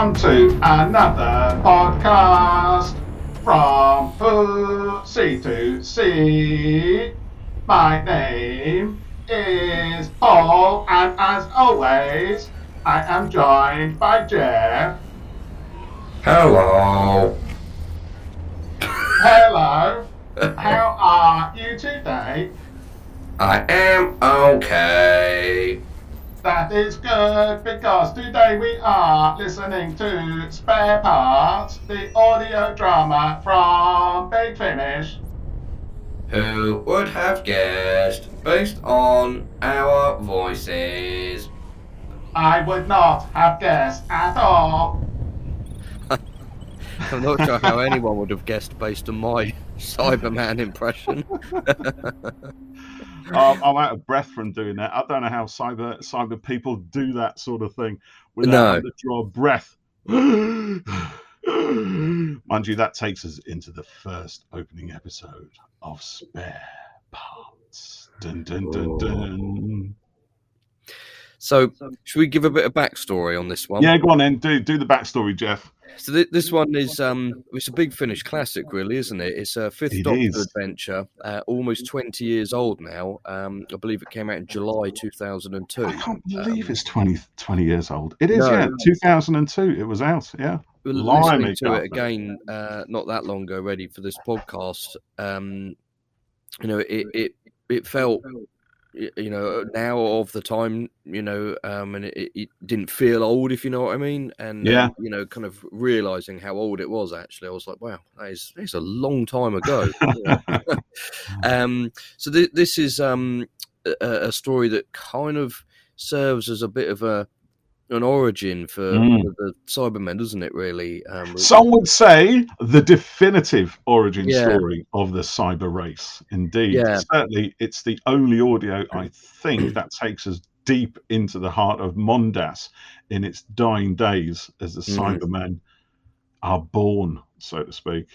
welcome to another podcast from Pussy to Sea. My name is Paul, and as always, I am joined by Jeff. Hello. Hello, how are you today? I am okay. That is good because today we are listening to Spare Parts, the audio drama from Big Finish. Who would have guessed based on our voices? I would not have guessed at all. I'm not sure how anyone would have guessed based on my Cyberman impression. I'm, I'm out of breath from doing that. I don't know how cyber cyber people do that sort of thing No. without having to draw breath. Mind you, that takes us into the first opening episode of Spare Parts. Dun dun dun oh. dun. So, should we give a bit of backstory on this one? Yeah, go on then. Do do the backstory, Jeff. So th- this one is um, it's a Big Finish classic, really, isn't it? It's a Fifth It Doctor is. adventure, uh, almost twenty years old now. Um, I believe it came out in July two thousand and two. I can't believe it's 20, 20 years old. It is, No. yeah. 2002, it was out, yeah. listening Blimey, to it again uh, not that long ago, ready for this podcast. Um, you know, it it it felt y- you know now of the time you know um and it, it didn't feel old if you know what i mean and Yeah. you know kind of realizing how old it was actually i was like wow that is that's a long time ago um so th- this is um a, a story that kind of serves as a bit of a an origin for, Mm. the cybermen doesn't it really um Some would say the definitive origin Yeah. story of the cyber race. Indeed. Yeah. Certainly, it's the only audio I think that takes us deep into the heart of Mondas in its dying days as the Mhm. Cybermen are born, so to speak.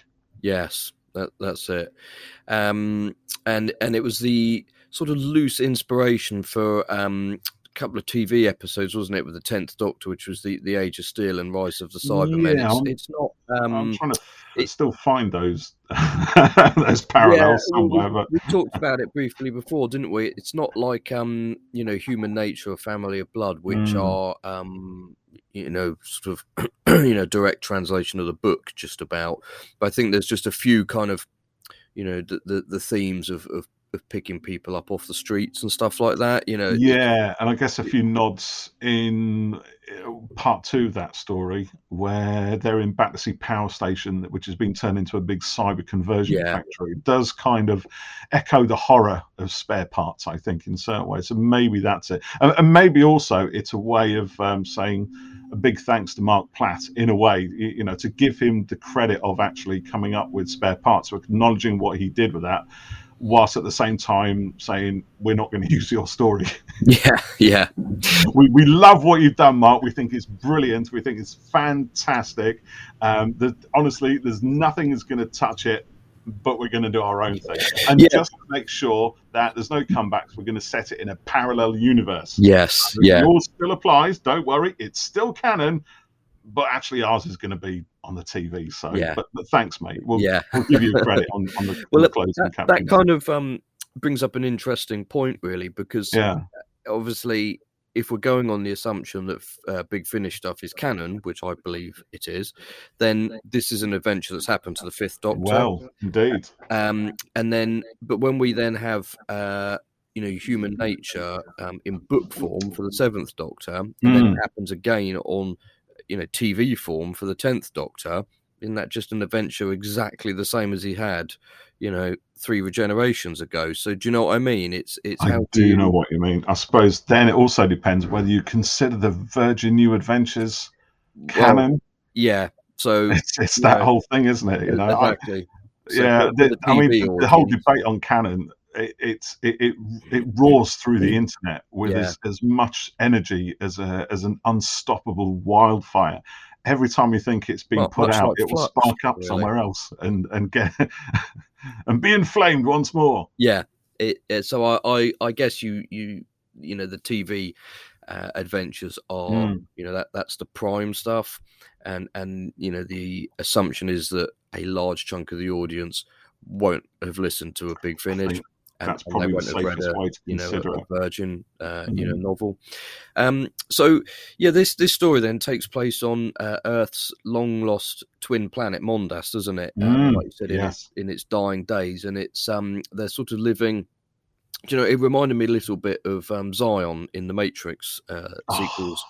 Yes, that, that's it. Um, and and it was the sort of loose inspiration for um, couple of TV episodes, wasn't it, with the Tenth Doctor, which was the, the Age of Steel and Rise of the Cybermen. Yeah, it's, I'm- it's not. I'm Um, trying to it- still find those those parallels yeah, somewhere, but we, we talked about it briefly before, didn't we? It's not like um, you know, Human Nature or Family of Blood, which Mm. are um, you know, sort of you know, direct translation of the book, just about. But I think there's just a few kind of, you know, the the, the themes of, of of picking people up off the streets and stuff like that. You know, yeah, and I guess a few nods in uh, part two of that story where they're in Battersea Power Station, which has been turned into a big cyber conversion Yeah. factory. It does kind of echo the horror of spare parts, I think, in certain ways. So maybe that's it, and, and maybe also it's a way of um, saying a big thanks to Mark Platt in a way, you know, to give him the credit of actually coming up with spare parts, or acknowledging what he did with that. Whilst at the same time saying we're not going to use your story, yeah, yeah, we, we love what you've done, Mark. We think it's brilliant. We think it's fantastic. Um, the, honestly, there's nothing that's going to touch it, but we're going to do our own thing. And Yeah. just to make sure that there's no comebacks, we're going to set it in a parallel universe. yes, yeah, Yours still applies. Don't worry, it's still canon, but actually ours is going to be on the TV. So, Yeah. but, but thanks, mate. We'll, yeah. we'll give you credit on, on the, Well, on the that, closing that, that kind of um, brings up an interesting point, really, because yeah, obviously, if we're going on the assumption that uh, Big Finish stuff is canon, which I believe it is, then this is an adventure that's happened to the Fifth Doctor. well, indeed. um, and then, but when we then have, uh, you know, human nature um, in book form for the Seventh Doctor, and then it happens again on, you know, TV form for the Tenth Doctor. Isn't that just an adventure exactly the same as he had, you know, three regenerations ago? So do you know what I mean? It's it's I how do know what you mean. I suppose then it also depends whether you consider the Virgin New Adventures well, canon. yeah. So it's it's that yeah. whole thing, isn't it? You know, I- exactly. So yeah. The, the I mean, the, the whole debate on canon, it, it's it, it it roars through the internet with Yeah. as, as much energy as a as an unstoppable wildfire. Every time you think it's being Well, put out, like it will spark up really. somewhere else and and get and be inflamed once more. Yeah. It, it, so I, I, I guess you, you, you know, the TV uh, adventures are Mm. you know that that's the prime stuff, and and you know the assumption is that a large chunk of the audience won't have listened to a Big Finish. And, That's probably the read safest a, way to you know, consider a, a Virgin, uh, you know, Mhm. novel. Um, so yeah, this this story then takes place on uh, Earth's long lost twin planet Mondas, doesn't it? Um, Mm, like you said, in, its, in its dying days, and it's um they're sort of living. Do you know, it reminded me a little bit of um, Zion in the Matrix uh, sequels,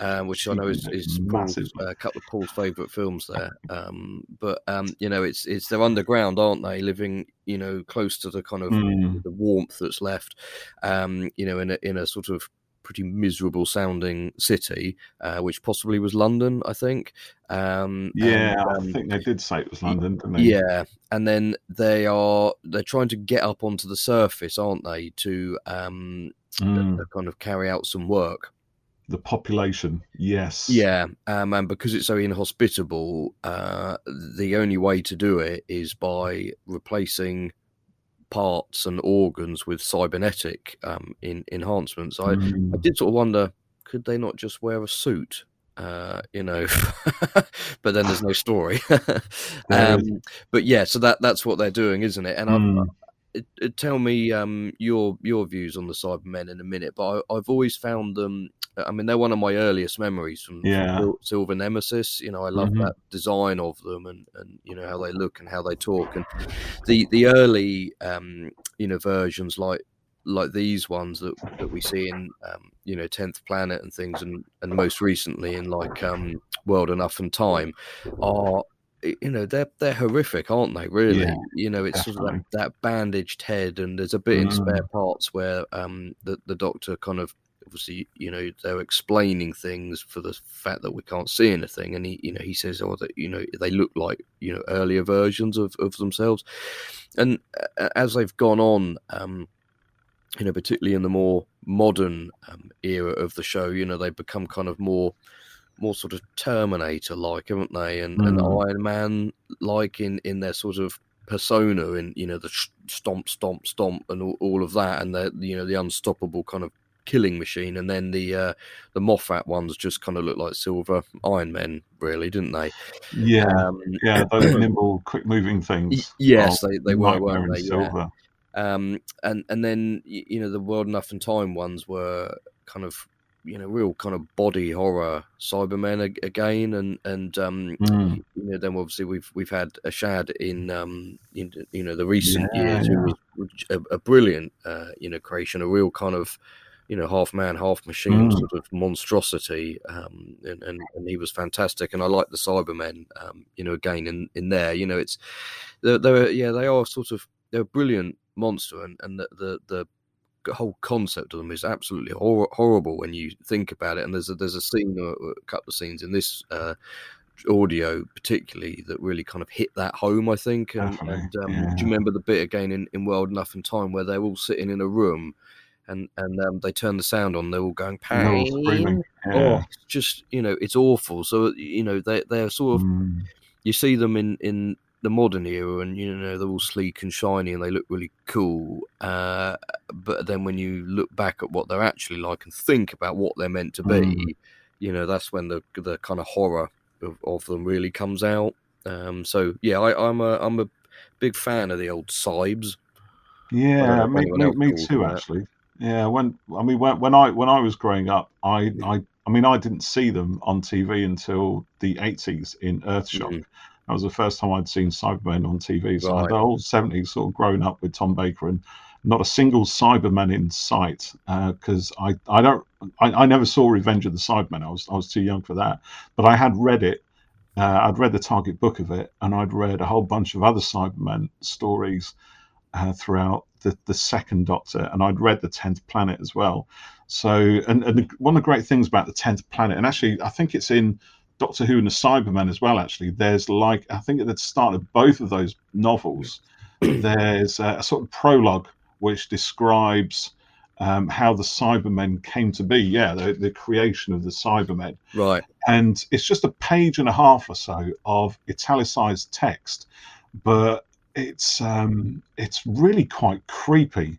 um, which I know is, is Paul's, uh, a couple of Paul's favourite films there. Um, but um, you know, it's it's they're underground, aren't they? Living, you know, close to the kind of Mm. the warmth that's left, um, you know, in a in a sort of pretty miserable sounding city, uh, which possibly was London, I think. Um, Yeah, and, I um, think they did say it was London, yeah, and then they are they're trying to get up onto the surface, aren't they, to um, Mm. kind of carry out some work. The population, yes. Yeah, um, and because it's so inhospitable, uh, the only way to do it is by replacing parts and organs with cybernetic um, in enhancements. I, I Mm. did sort of wonder, could they not just wear a suit? Uh, you know, but then there's no story. Um, but yeah, so that that's what they're doing, isn't it? And Mm. it, it, tell me um, your your views on the Cybermen in a minute. But I, I've always found them. I mean, they're one of my earliest memories from, from Yeah. Sil- Silver Nemesis. You know, I love Mhm. that design of them and, and you know how they look and how they talk and the the early um, you know versions like like these ones that that we see in um, you know Tenth Planet and things and and most recently in like um, World Enough and Time are you know they're they're horrific, aren't they? Really, Yeah, you know, it's sort of that, that bandaged head, and there's a bit in Mm. spare parts where um the the doctor kind of obviously you know they're explaining things for the fact that we can't see anything, and he you know he says oh that you know they look like you know earlier versions of of themselves, and uh, as they've gone on. um you know, particularly in the more modern um, era of the show, you know, they've become kind of more, more sort of Terminator like, haven't they? And, and Mm. Iron Man like in in their sort of persona, and you know, the sh- stomp, stomp, stomp, and all, all of that, and the you know the unstoppable kind of killing machine. And then the uh, the Moffat ones just kind of looked like silver Iron Men, really, didn't they? Yeah, Um, yeah, those nimble, quick moving things. yes, they, they were, weren't they? Yeah silver. um, and and then you know the World Enough and Time ones were kind of you know real kind of body horror Cybermen ag- again, and and um, Mm. you know then obviously we've we've had Ashad in um in, you know the recent years Yeah. who was a, a brilliant uh, you know creation, a real kind of you know half man half machine Mm. sort of monstrosity, um, and, and and he was fantastic, and I like the Cybermen, um, you know again in in there, you know it's they're, they're yeah they are sort of they're a brilliant monster, and and the the, the whole concept of them is absolutely hor- horrible when you think about it. And there's a, there's a scene, or a couple of scenes in this uh, audio particularly that really kind of hit that home. I think. And, and um, yeah. do you remember the bit again in, in World Enough and Time where they're all sitting in a room? And and um, they turn the sound on. They're all going pain. screaming. Oh, Yeah. it's just you know, it's awful. So you know, they they're sort of Mm. you see them in in the modern era and you know they're all sleek and shiny and they look really cool uh, but then when you look back at what they're actually like and think about what they're meant to be Mm. you know that's when the the kind of horror of, of them really comes out um, so yeah I, i'm a i'm a big fan of the old cybes Yeah, me, me, me too. them that. Actually, yeah. When I mean, when, when I when I was growing up, I, Mm. I I mean, I didn't see them on TV until the eighties in Earthshock. Mhm. That was the first time I'd seen Cybermen on TV. So Right. the whole seventies, sort of grown up with Tom Baker and not a single Cyberman in sight. Because I I don't I, I never saw Revenge of the Cybermen. I was I was too young for that. But I had read it. Uh, I'd read the target book of it, and I'd read a whole bunch of other Cybermen stories uh, throughout the, the second Doctor, and I'd read the Tenth Planet as well. So, and, and one of the great things about the Tenth Planet, and actually, I think it's in Doctor Who and the Cybermen as well. Actually, there's like I think at the start of both of those novels, there's a, a sort of prologue which describes um, how the Cybermen came to be. Yeah, the, the creation of the Cybermen right and it's just a page and a half or so of italicized text, but it's um, it's really quite creepy.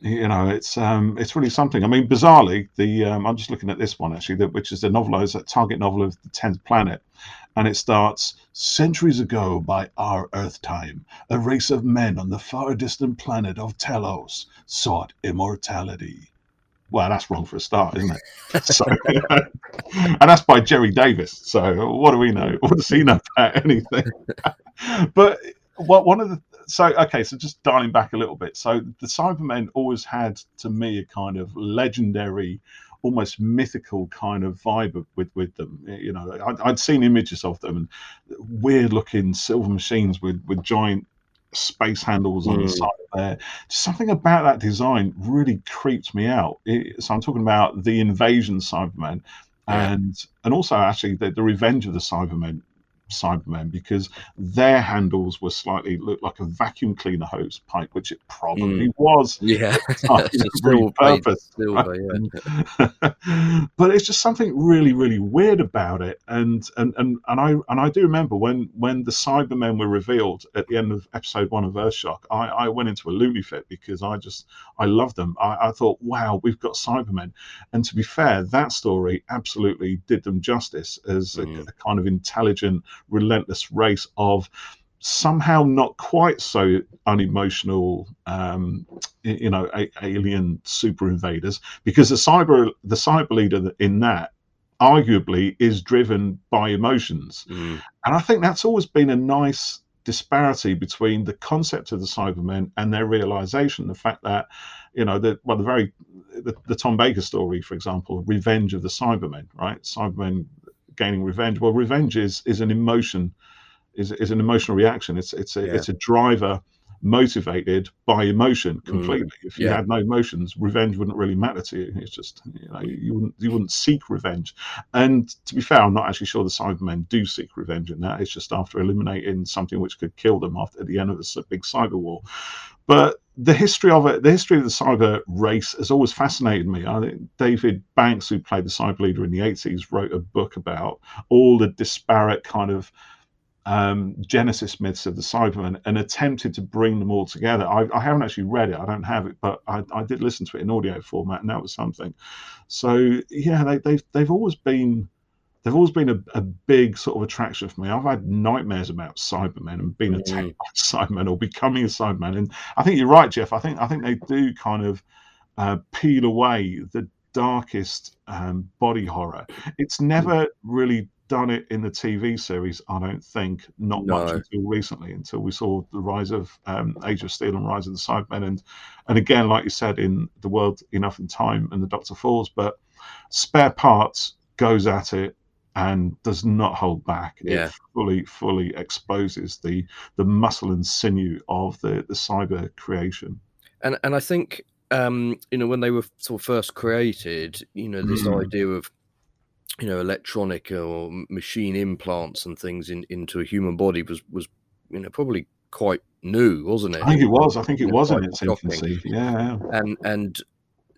you know, it's um, it's really something. I mean, bizarrely, the um, I'm just looking at this one actually, that, which is the novelized target novel of the tenth planet, and it starts centuries ago by our Earth time. A race of men on the far distant planet of Telos sought immortality. Well, that's wrong for a start, isn't it? so, and that's by Gerry Davis. So, what do we know? What does he know about anything? but what one of the so okay, so just dialing back a little bit. So the Cybermen always had to me a kind of legendary, almost mythical kind of vibe with with them. You know, I'd, I'd seen images of them and weird looking silver machines with with giant space handles on mm. the side there. Something about that design really creeped me out. It, so I'm talking about the Invasion Cybermen, yeah. and and also actually the, the Revenge of the Cybermen Cybermen because their handles were slightly looked like a vacuum cleaner hose pipe, which it probably mm. was. Yeah, purpose. yeah. but it's just something really, really weird about it. And and and and I and I do remember when when the Cybermen were revealed at the end of episode one of Earthshock, I, I went into a loony fit because I just I loved them. I, I thought, wow, we've got Cybermen. And to be fair, that story absolutely did them justice as mm. a, a kind of intelligent relentless race of somehow not quite so unemotional, um, you know, a- alien super invaders, because the cyber the cyber leader in that arguably is driven by emotions, mm. and I think that's always been a nice disparity between the concept of the Cybermen and their realization. The fact that, you know, the well, the very the, the Tom Baker story, for example, Revenge of the Cybermen, right? Cybermen gaining revenge. Well, revenge is is an emotion, is is an emotional reaction. It's it's a yeah. it's a driver motivated by emotion mm. completely. Mm, if you yeah. had no emotions, revenge wouldn't really matter to you. It's just you know you wouldn't you wouldn't seek revenge. And to be fair, I'm not actually sure the Cybermen do seek revenge in that. It's just after eliminating something which could kill them after at the end of this big cyber war. But the history of it, the history of the cyber race has always fascinated me. I think David Banks, who played the cyber leader in the 80s, wrote a book about all the disparate kind of um, genesis myths of the Cybermen and attempted to bring them all together. I, I, haven't actually read it, I don't have it, but I, I, did listen to it in audio format, and that was something. So yeah, they, they've they've always been they've always been a, a, big sort of attraction for me. I've had nightmares about Cybermen and being mm. attacked by Cybermen or becoming a Cyberman. And I think you're right, Jeff. I think I think they do kind of uh, peel away the darkest um, body horror. It's never really done it in the TV series, I don't think, not no. much until recently, until we saw the rise of um, Age of Steel and Rise of the Cybermen, and and again, like you said, in the world enough in time and the Doctor Falls, but spare parts goes at it and does not hold back. Yeah. It fully, fully exposes the the muscle and sinew of the the cyber creation. And and I think um, you know when they were sort of first created, you know this mm. idea of you know electronic or machine implants and things in, into a human body was was you know probably quite new, wasn't it? I think it was. I think it was in its infancy. Yeah, and and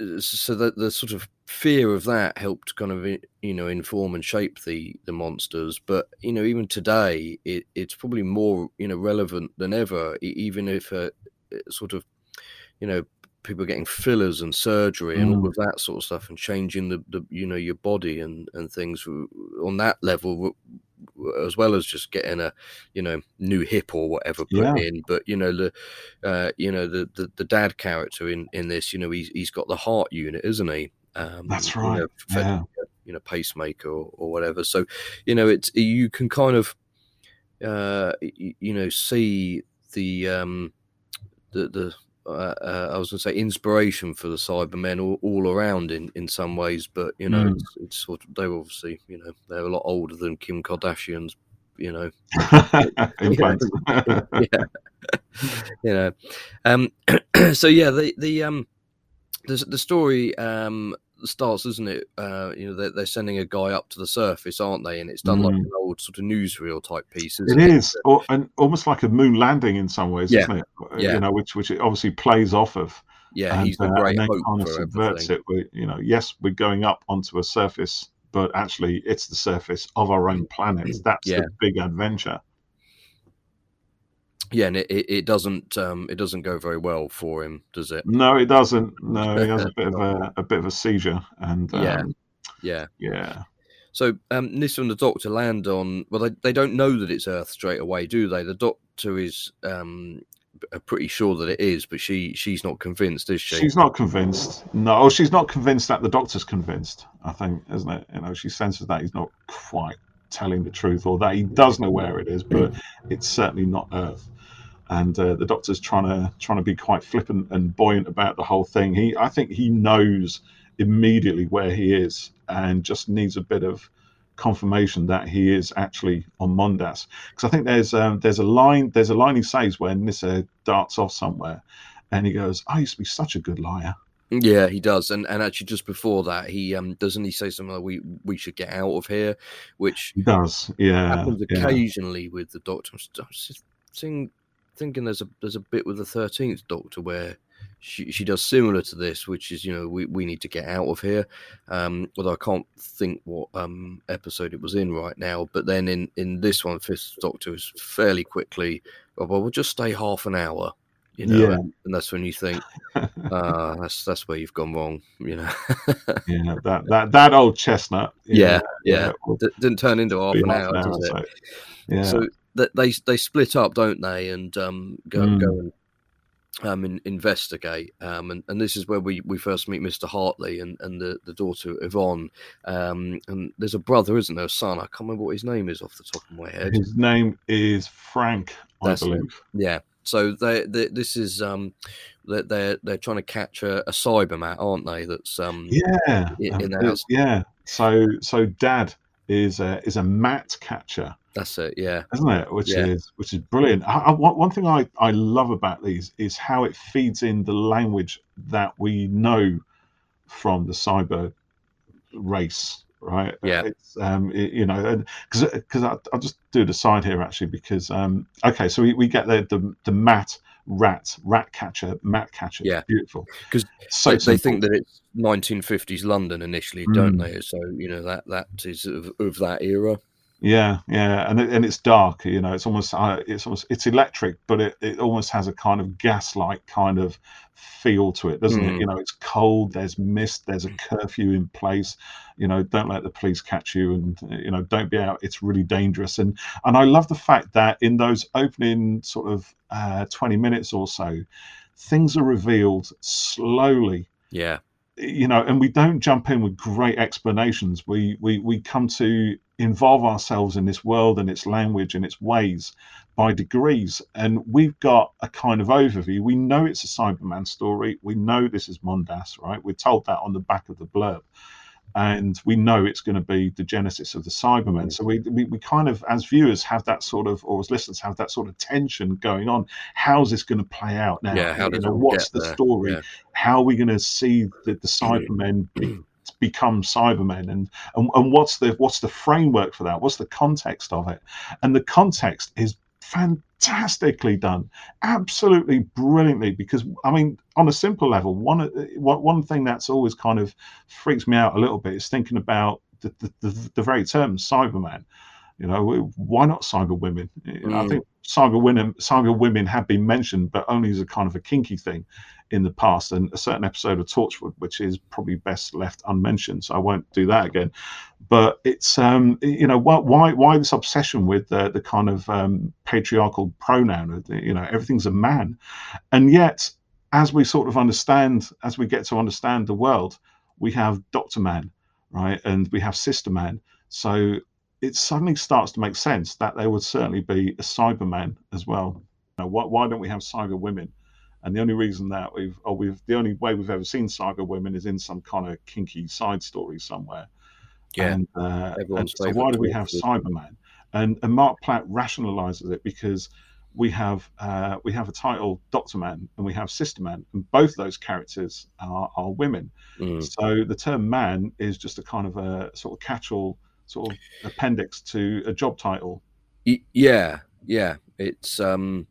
Uh, so that the sort of fear of that helped kind of you know inform and shape the the monsters. But you know even today it, it's probably more you know relevant than ever, even if a, a sort of you know people getting fillers and surgery and mm. all of that sort of stuff and changing the, the you know your body and and things on that level as well as just getting a you know new hip or whatever put yeah. in but you know the uh you know the, the the dad character in in this you know he's he's got the heart unit isn't he um that's right you know, yeah. you know pacemaker or, or whatever so you know it's you can kind of uh you know see the um the the uh, uh, I was going to say inspiration for the Cybermen all, all around in, in some ways, but you know, mm. it's, it's, sort of they're obviously you know they're a lot older than Kim Kardashian's, you know, yeah, you know, um, so yeah, the the um the the story um starts, isn't it? Uh, you know, they're, they're, sending a guy up to the surface, aren't they? And it's done mm. like an old sort of newsreel type piece. It is, it? Or, and almost like a moon landing in some ways, yeah. isn't it? Uh, yeah. You know, which which it obviously plays off of. Yeah, and, he's the great uh, hope kind of subverts it. We, you know, yes, we're going up onto a surface, but actually, it's the surface of our own planet. That's yeah. the big adventure. Yeah, and it, it, it doesn't um, it doesn't go very well for him, does it? No, it doesn't. No, he has a bit of a, a bit of a seizure, and um, Yeah. Yeah. yeah. So um, Nyssa and the Doctor land on. Well, they, they don't know that it's Earth straight away, do they? The Doctor is um, pretty sure that it is, but she she's not convinced, is she? She's not convinced. No, oh, she's not convinced that the doctor's convinced. I think, isn't it? You know, she senses that he's not quite telling the truth, or that he does know where it is, but it's certainly not Earth. And uh, the doctor's trying to trying to be quite flippant and buoyant about the whole thing. He, I think, he knows immediately where he is, and just needs a bit of confirmation that he is actually on Mondas. Because I think there's um, there's a line there's a line he says when Nyssa darts off somewhere, and he goes, "I used to be such a good liar." Yeah, he does, and and actually just before that, he um doesn't he say something like we we should get out of here, which He does, yeah. happens yeah. occasionally with the Doctor. I'm just, I'm just think, thinking there's a there's a bit with the Thirteenth Doctor where she she does similar to this, which is you know we, we need to get out of here. Um, although I can't think what um episode it was in right now, but then in in this one, Fifth Doctor is fairly quickly. Oh, well, we'll just stay half an hour. You know, Yeah. and, and that's when you think, uh, that's that's where you've gone wrong. You know, yeah, that that that old chestnut. yeah, yeah, will D- didn't turn into half an half hour, so, yeah, So that they they split up, don't they, and um, go Mm. go and um, in, investigate. Um, and, and this is where we, we first meet Mr. Hartley and, and the, the daughter Yvonne. Um, and there's a brother, isn't there? A son. I can't remember what his name is off the top of my head. his name is Frank, I That's believe. Yeah. So they, they this is um that they're they're trying to catch a, a Cybermat, aren't they? That's um Yeah, in- in the house. yeah. So so Dad is a is a mat catcher, that's it. Yeah. isn't it? Which Yeah. is which is brilliant. I, I, one thing I I love about these is how it feeds in the language that we know from the cyber race. Right. Yeah. It's um, it- you know, because because I'll just do the side here actually because um, okay, so we, we get the the the mat rat rat catcher mat catcher. Yeah. beautiful because so they, they think that it's 1950s London initially, don't Mm. they? So you know that that is of, of that era. Yeah, yeah, and it, and it's dark. You know, it's almost uh, it's almost it's electric, but it, it almost has a kind of gas-like kind of feel to it, doesn't it? Mm. You know, it's cold. There's mist. There's a curfew in place. You know, don't let the police catch you, and uh, you know, don't be out. It's really dangerous. And and I love the fact that in those opening sort of uh, 20 minutes or so, things are revealed slowly Yeah. you know, and we don't jump in with great explanations. We we we come to involve ourselves in this world and its language and its ways by degrees. And we've got a kind of overview. We know it's a Cyberman story. We know this is Mondas, right? We're told that on the back of the blurb. And we know it's going to be the genesis of the Cybermen. So we, we, we kind of, as viewers, have that sort of, or as listeners, have that sort of tension going on. How's this going to play out now? Yeah, how You know, what's the there? story? Yeah. how are we going to see the, the mm-hmm. Cybermen be, become Cybermen, and, and and what's the what's the framework for that? What's the context of it? And the context is fantastically done, absolutely brilliantly. Because I mean, on a simple level, one uh, one one thing that's always kind of freaks me out a little bit is thinking about the the, the, the very term Cyberman. You know, why not cyber women? Know, I Mm. think cyber women cyber women have been mentioned, but only as a kind of a kinky thing in the past. And a certain episode of Torchwood, which is probably best left unmentioned, so I won't do that again. But it's um, you know, why why, why this obsession with the, the kind of um, patriarchal pronoun? You know, everything's a man, and yet as we sort of understand, as we get to understand the world, we have Doctor Man, right, and we have Sister Man. So it suddenly starts to make sense that there would certainly be a Cyberman as well. You know, why, why don't we have cyber women? And the only reason that we've, or we've, the only way we've ever seen cyber women is in some kind of kinky side story somewhere. Yeah. And, uh, and so why do we have Cyberman? And, and Mark Platt rationalizes it because we have uh, we have a title Doctor Man and we have Sister Man, and both those characters are, are women. Mm. So the term man is just a kind of a sort of catch-all sort of appendix to a job title. Yeah, yeah. It's um,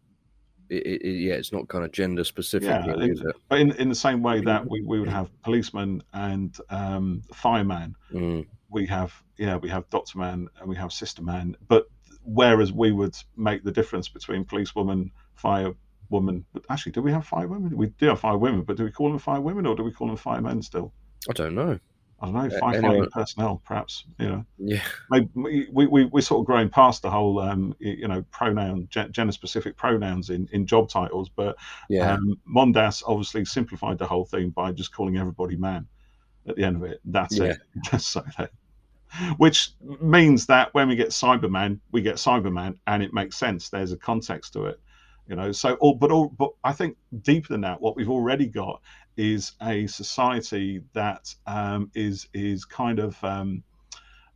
it, it, yeah, it's not kind of gender specific, Yeah, really, it? But in, in the same way that we, we would have policeman and um, fireman, Mm. we have yeah we have Doctor Man and we have Sister Man. But whereas we would make the difference between policewoman fire woman. But actually, do we have fire women? We do have fire women, but do we call them fire women or do we call them firemen still? I don't know. I don't know, Uh, firefighting anyway. personnel, perhaps. You know, Yeah, Maybe we, we, we, we're sort of growing past the whole, um, you know, pronoun, gender-specific pronouns in, in job titles, but yeah, um, Mondas obviously simplified the whole thing by just calling everybody man at the end of it. That's it. Just so that. Which means that when we get Cyberman, we get Cyberman, and it makes sense. There's a context to it, you know. So, all but all, but I think deeper than that, what we've already got is a society that um, is is kind of um,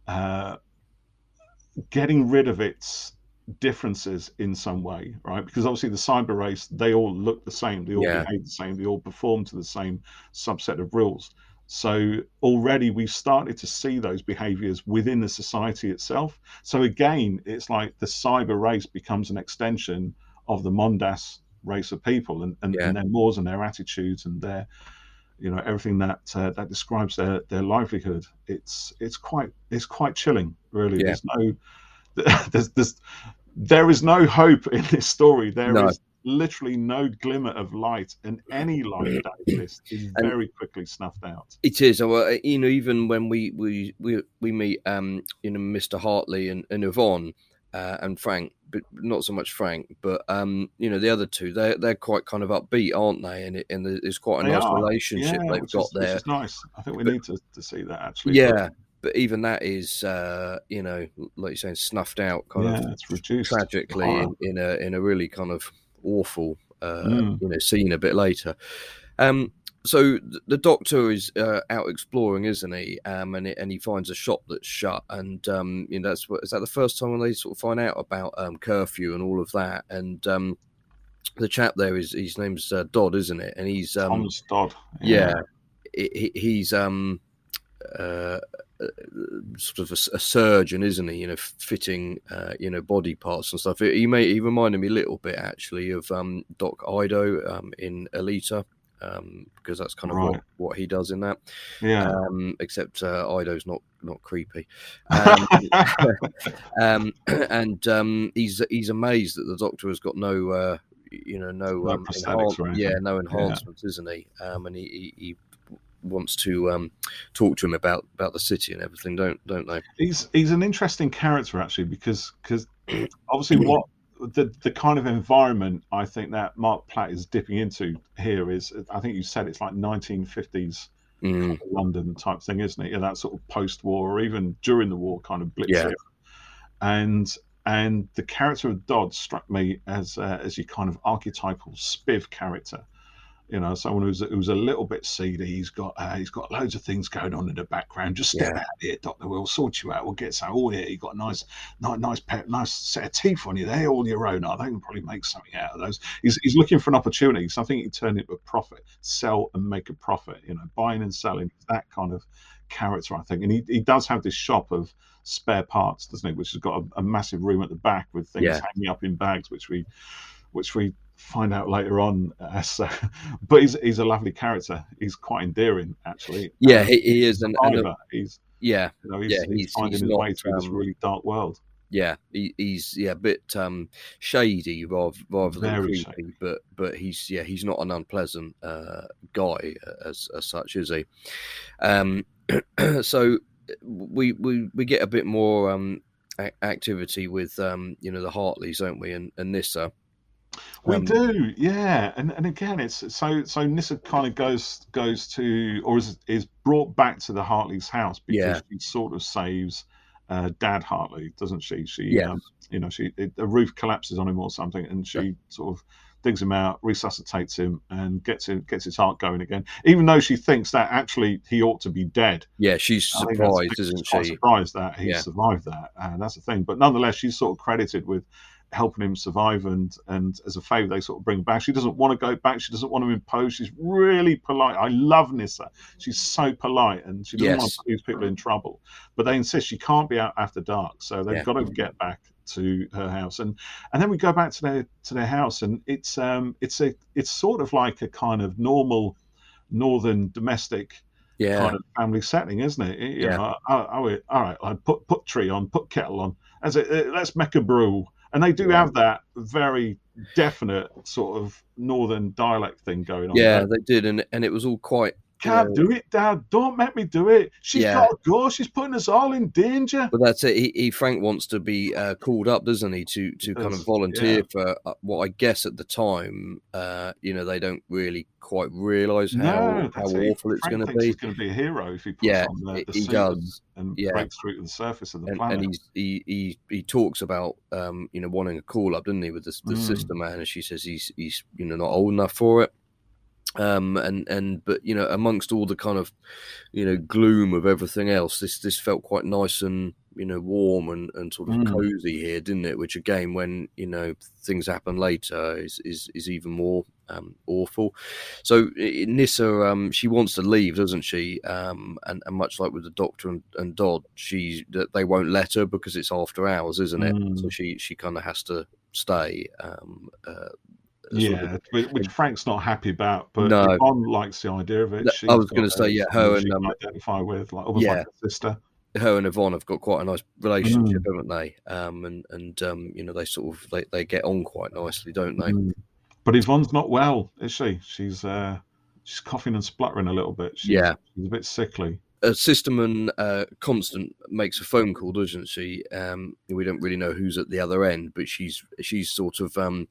uh, getting rid of its differences in some way, right? Because obviously the cyber race, they all look the same, they all Yeah. behave the same, they all perform to the same subset of rules. So already we've started to see those behaviors within the society itself. So again, it's like the cyber race becomes an extension of the Mondas race of people and, and, Yeah. and their mores and their attitudes and their you know everything that uh, that describes their their livelihood it's it's quite it's quite chilling really Yeah. there's no there's, there's there is no hope in this story There is No. literally no glimmer of light and any light that exists is And- very quickly snuffed out it is. Uh, you know, even when we we we, we meet, um, you know, Mr. Hartley and, and Yvonne uh, and Frank, but not so much Frank, but um, you know, the other two, they're they're quite kind of upbeat, aren't they? And it, and it's quite a They nice are, relationship yeah, they've got is, there. is nice i think we But- need to, to see that actually Yeah, but even that is, uh, you know, like you're saying, snuffed out kind yeah of it's reduced tragically in, in a in a really kind of awful uh, Mm. you know scene a bit later. Um, so the doctor is uh, out exploring, isn't he? Um, and it, and he finds a shop that's shut, and um, you know that's what is that the first time when they sort of find out about um, curfew and all of that, and um, the chap there is his name's uh, Dodd, isn't it? And he's um, Thomas Dodd yeah, he, he- he's um uh, uh, sort of a surgeon, isn't he? You know, fitting uh, you know body parts and stuff. He may he reminded me a little bit actually of um Doc Ido um in Alita. Um, because that's kind of what, Right. what he does in that. yeah Um, except uh, Ido's not not creepy. Um, um, and um, he's he's amazed that the doctor has got no, uh, you know, no, No um, yeah, no enhancements, isn't he? Um, and he, he, he wants to um, talk to him about about the city and everything, don't don't they? he's he's an interesting character actually because because obviously what the the kind of environment I think that Mark Platt is dipping into here is I think you said it's like 1950s Mm, London type thing, isn't it? Yeah, that sort of post-war or even during the war kind of blitz Yeah. And and the character of Dodd struck me as uh, as your kind of archetypal spiv character. You know, someone who's who's a little bit seedy. He's got uh, he's got loads of things going on in the background. Just step Yeah. out here, Doctor. We'll sort you out. We'll get some. Oh yeah, you got a nice nice nice, pair, nice set of teeth on you. They're all your own. Are they? can probably make something out of those. He's he's looking for an opportunity. So I think he turned into a profit, sell and make a profit. You know, buying and selling that kind of character. I think, and he he does have this shop of spare parts, doesn't he? Which has got a, a massive room at the back with things Yeah. hanging up in bags, which we which we find out later on. Uh, so, but he's he's a lovely character. He's quite endearing, actually. Yeah, Um, he, he is, uh, survivor. he's yeah, you know he's, Yeah, he's, he's- finding he's his not, way through this um, really dark world. yeah, he, he's yeah a bit um, shady rather rather than Very creepy, shady. but but he's yeah he's not an unpleasant uh, guy as as such, is he? Um, so we we we get a bit more um, activity with um, you know the Hartleys, don't we? And, and Nyssa. We Um, do, yeah, and and again, it's so so. Nyssa kind of goes goes to or is is brought back to the Hartley's house because Yeah. she sort of saves uh, Dad Hartley, doesn't she? She, Yeah. um, you know, she it, the roof collapses on him or something, and she sort of digs him out, resuscitates him, and gets him gets his heart going again. Even though she thinks that actually he ought to be dead, Yeah, she's I surprised, isn't she? Surprised that he Yeah. survived that, and that's the thing. But nonetheless, she's sort of credited with helping him survive, and and as a favour, they sort of bring back. She doesn't want to go back. She doesn't want to impose. She's really polite. I love Nyssa. She's so polite, and she doesn't want to put these people in trouble. But they insist she can't be out after dark, so they've Yeah. got to get back to her house and and then we go back to their to their house and it's um it's a it's sort of like a kind of normal northern domestic Yeah, kind of family setting, isn't it? You Yeah. know, oh, oh, all right, I put put tree on, put kettle on. As it, uh, let's make a brew. And they do have that very definite sort of northern dialect thing going on. Yeah, there. they did, and and it was all quite. Can't know, do it, Dad. Don't make me do it. She's Yeah. got to go. She's putting us all in danger. But that's it. He, he Frank wants to be uh, called up, doesn't he, to to kind of volunteer for uh, what I guess at the time, uh, you know, they don't really quite realise how no, how it. awful it's going to be. He's going to be a hero if he puts Yeah, on the, the he suit does. and, Yeah. breaks through to the surface of the And, planet. and he's, he he he talks about um, you know wanting a call up, doesn't he, with the, the Mm. sister man, and she says he's he's you know not old enough for it. Um and and but you know amongst all the kind of you know gloom of everything else, this this felt quite nice and you know warm and, and sort of Mm. cozy here, didn't it? Which again, when you know things happen later, is is, is even more um, awful. So Nyssa, um, she wants to leave, doesn't she? Um, and, and much like with the Doctor and, and Dodd, she that they won't let her because it's after hours, isn't it? Mm. So she she kind of has to stay. Um, uh, sort of- yeah, which, Frank's not happy about, but No. Yvonne likes the idea of it. She's I was gonna say, yeah, her and, um, identify with, like almost Yeah. like a sister. her and Yvonne have got quite a nice relationship, Mm. haven't they? Um, and and um, you know they sort of they, they get on quite nicely, don't they? Mm. But Yvonne's not well, is she? She's uh, she's coughing and spluttering a little bit. She's, Yeah. she's a bit sickly. uh, Sisterman uh, Constant makes a phone call, doesn't she? Um, we don't really know who's at the other end, but she's she's sort of um,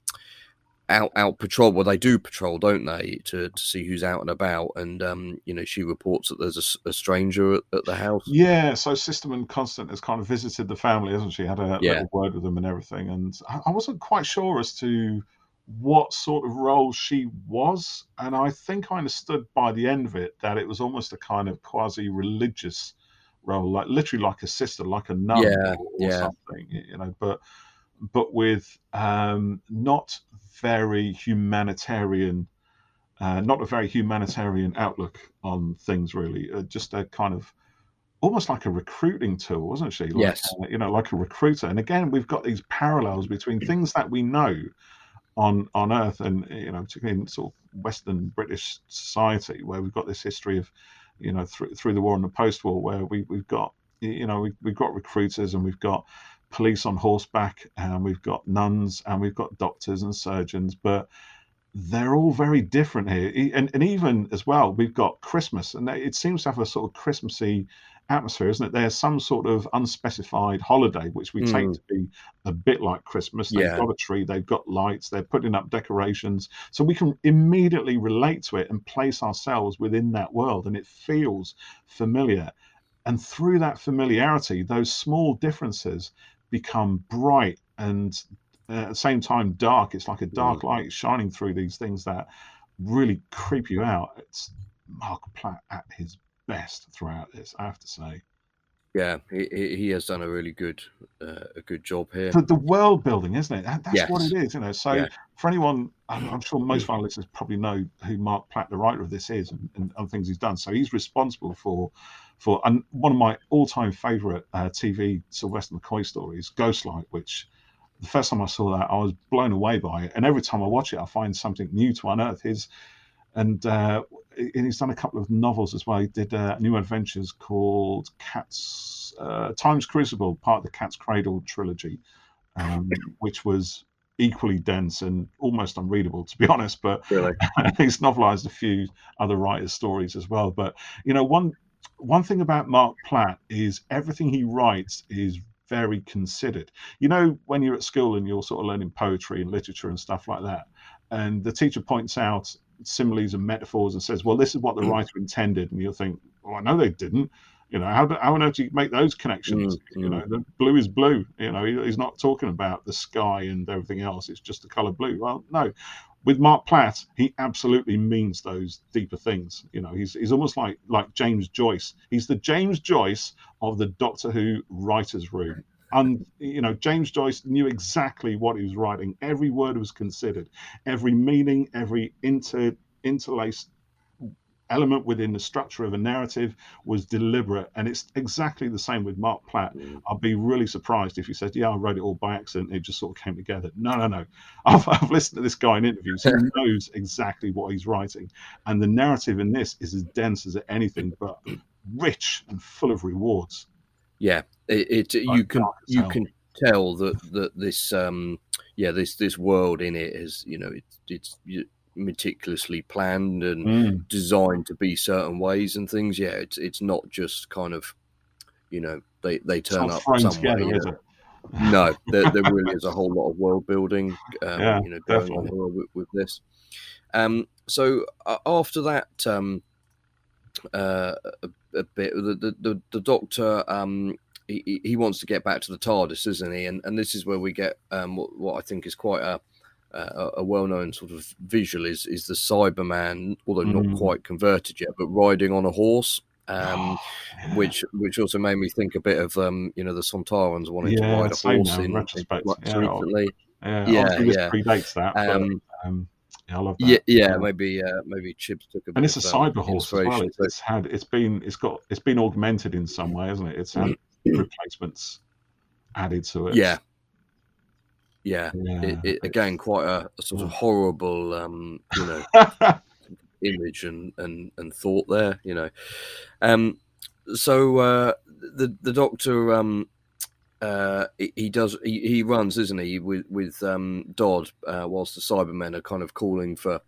out out patrol. Well, they do patrol, don't they, to, to see who's out and about? And um, you know, she reports that there's a stranger at, at the house. Yeah, so Sisterman Constant has kind of visited the family, hasn't she? Had a Yeah. little word with them and everything. And I I wasn't quite sure as to what sort of role she was. And I think I understood by the end of it that it was almost a kind of quasi religious role, like literally like a sister, like a nun Yeah, or, or yeah. something, you know, but but with um, not very humanitarian uh, not a very humanitarian outlook on things, really. Uh, just a kind of almost like a recruiting tool, wasn't she? Like, Yes. uh, you know, like a recruiter. And again, we've got these parallels between things that we know on on Earth, and you know, particularly in sort of Western British society, where we've got this history of, you know, through through the war and the post-war, where we we've got, you know, we, we've got recruiters and we've got police on horseback, and we've got nuns and we've got doctors and surgeons, but they're all very different here. And, and even as well, we've got Christmas, and it seems to have a sort of Christmassy atmosphere, isn't it? There's some sort of unspecified holiday, which we take Mm. to be a bit like Christmas. They've Yeah. got a tree, they've got lights, they're putting up decorations. So we can immediately relate to it and place ourselves within that world, and it feels familiar. And through that familiarity, those small differences become bright and uh, at the same time dark. It's like a dark light shining through these things that really creep you out. It's Mark Platt at his best throughout this, I have to say. Yeah, he, he has done a really good uh, a good job here. The, the world building, isn't it? That, that's what it is, you know. So Yeah. for anyone, I'm, I'm sure most of our listeners probably know who Mark Platt, the writer of this, is, and, and other things he's done. So he's responsible for for and one of my all-time favorite uh, TV Sylvester McCoy stories, Ghostlight, which the first time I saw that, I was blown away by it. And every time I watch it, I find something new to unearth. His and uh, and he's done a couple of novels as well. He did uh, New Adventures called Cat's uh, Times Crucible, part of the Cat's Cradle trilogy, um, which was equally dense and almost unreadable, to be honest. But Really, he's novelized a few other writers' stories as well. But you know, one one thing about Mark Platt is everything he writes is very considered. You know, when you're at school and you're sort of learning poetry and literature and stuff like that, and the teacher points out similes and metaphors and says, "Well, this is what the writer intended," and you'll think, "Well, I know they didn't." You know, how, do, how on earth do you make those connections? Mm, You mm. know, the blue is blue. You know, he- he's not talking about the sky and everything else. It's just the color blue. Well, no, with Mark Platt, he absolutely means those deeper things. You know, he's he's almost like like James Joyce. He's the James Joyce of the Doctor Who writers' room. And you know, James Joyce knew exactly what he was writing. Every word was considered, every meaning, every inter interlaced element within the structure of a narrative was deliberate. And it's exactly the same with Mark Platt. Mm. I'd be really surprised if he said, "Yeah, I wrote it all by accident. It just sort of came together." No, no, no. I've, I've listened to this guy in interviews. He knows exactly what he's writing, and the narrative in this is as dense as anything, but rich and full of rewards. yeah. It, it you can you hell. can tell that that this um yeah this this world in it is you know it's it's meticulously planned and Mm. designed to be certain ways and things. Yeah, it's it's not just kind of you know they they turn up somewhere. together, you is know. it? No, there, there really is a whole lot of world building, um, Yeah, you know, going definitely. on with, with this. Um, so uh, after that, um, uh, a, a bit the the, the, doctor um, he, he- he wants to get back to the TARDIS, isn't he? And and this is where we get um, what, what I think is quite a a, a well-known sort of visual is is the Cyberman, although Mm. not quite converted yet, but riding on a horse. Um, Yeah. which which also made me think a bit of um, you know the Sontarans wanting Yeah, to ride a horse now, in retrospect. much Yeah, recently. yeah, yeah, yeah. predates that. but, Um, um, yeah, I love that. yeah, yeah, maybe uh, maybe Chips took a bit and it's a um, cyber horse as well. It's, it's had it's been it's got it's been augmented in some way, hasn't it? It's had replacements added to it. yeah, yeah. yeah. It, it, again, quite a, a sort of horrible, um, you know, image and, and, and thought there, you know. Um, so uh, the the doctor, um, uh, he, he does he, he runs, isn't he, with with um, Dodd, uh, whilst the Cybermen are kind of calling for,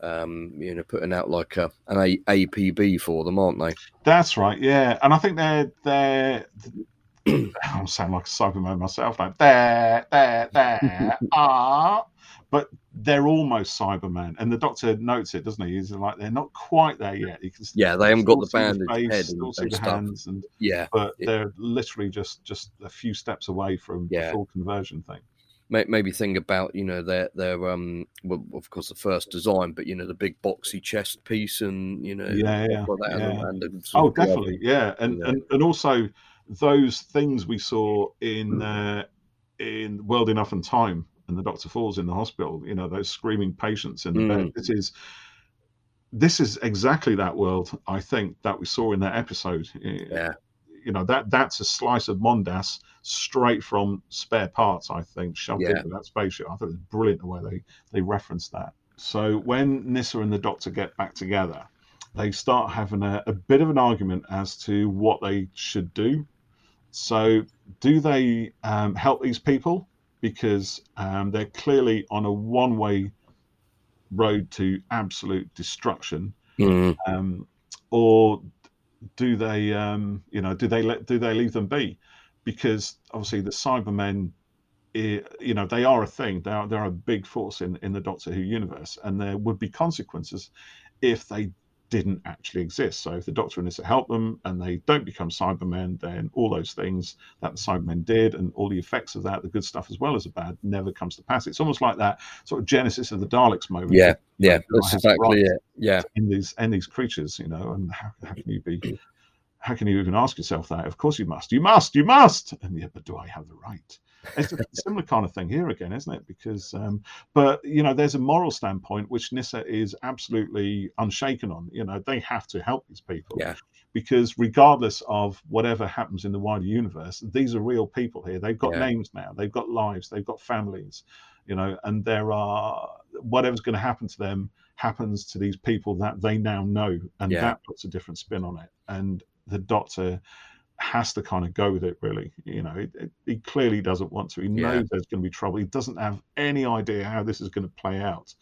um, you know, putting out like a, an a, APB for them, aren't they? That's right, yeah. And I think they're they're I'm sound like a Cyberman myself like There, there, there are but they're almost Cybermen. And the doctor notes it, doesn't he? He's like they're not quite there yet. You can Yeah, they haven't got the see bandaged face, still and, see the hands and Yeah, but It- they're literally just just a few steps away from Yeah. the full conversion thing. Maybe think about you know their their um well of course the first design but you know the big boxy chest piece and you know Yeah, stuff like that, and- yeah. and Oh, sort of glove. definitely, yeah, and Yeah. and and also those things we saw in uh, in World Enough and Time, and the Doctor falls in the hospital. You know, those screaming patients in the Mm. bed. This is this is exactly that world. I think that we saw in that episode. yeah You know that that's a slice of Mondas straight from spare parts. I think shoved Yeah. into that spaceship. I thought it was brilliant the way they they referenced that. So when Nyssa and the Doctor get back together, they start having a, a bit of an argument as to what they should do. So, do they um, help these people because um, they're clearly on a one-way road to absolute destruction, Mm, um, or do they, um, you know, do they let do they leave them be? Because obviously the Cybermen, you know, they are a thing. They are they're a big force in in the Doctor Who universe, and there would be consequences if they didn't actually exist. So if the Doctor and Nyssa help them and they don't become Cybermen, then all those things that the Cybermen did and all the effects of that, the good stuff as well as the bad, never comes to pass. It's almost like that sort of genesis of the Daleks moment. yeah yeah oh, I that's exactly it yeah in these in these creatures, you know, and how, how can you be how can you even ask yourself that? Of course you must. You must, you must. And yeah, but do I have the right? It's a similar kind of thing here again, isn't it? Because um but you know, there's a moral standpoint which Nyssa is absolutely unshaken on. You know, they have to help these people. Yeah. Because regardless of whatever happens in the wider universe, these are real people here. They've got Yeah. names now, they've got lives, they've got families, you know, and there are whatever's going to happen to them happens to these people that they now know, and Yeah. that puts a different spin on it. And the doctor has to kind of go with it, really. You know, it, it, he clearly doesn't want to. He Yeah. knows there's going to be trouble. He doesn't have any idea how this is going to play out,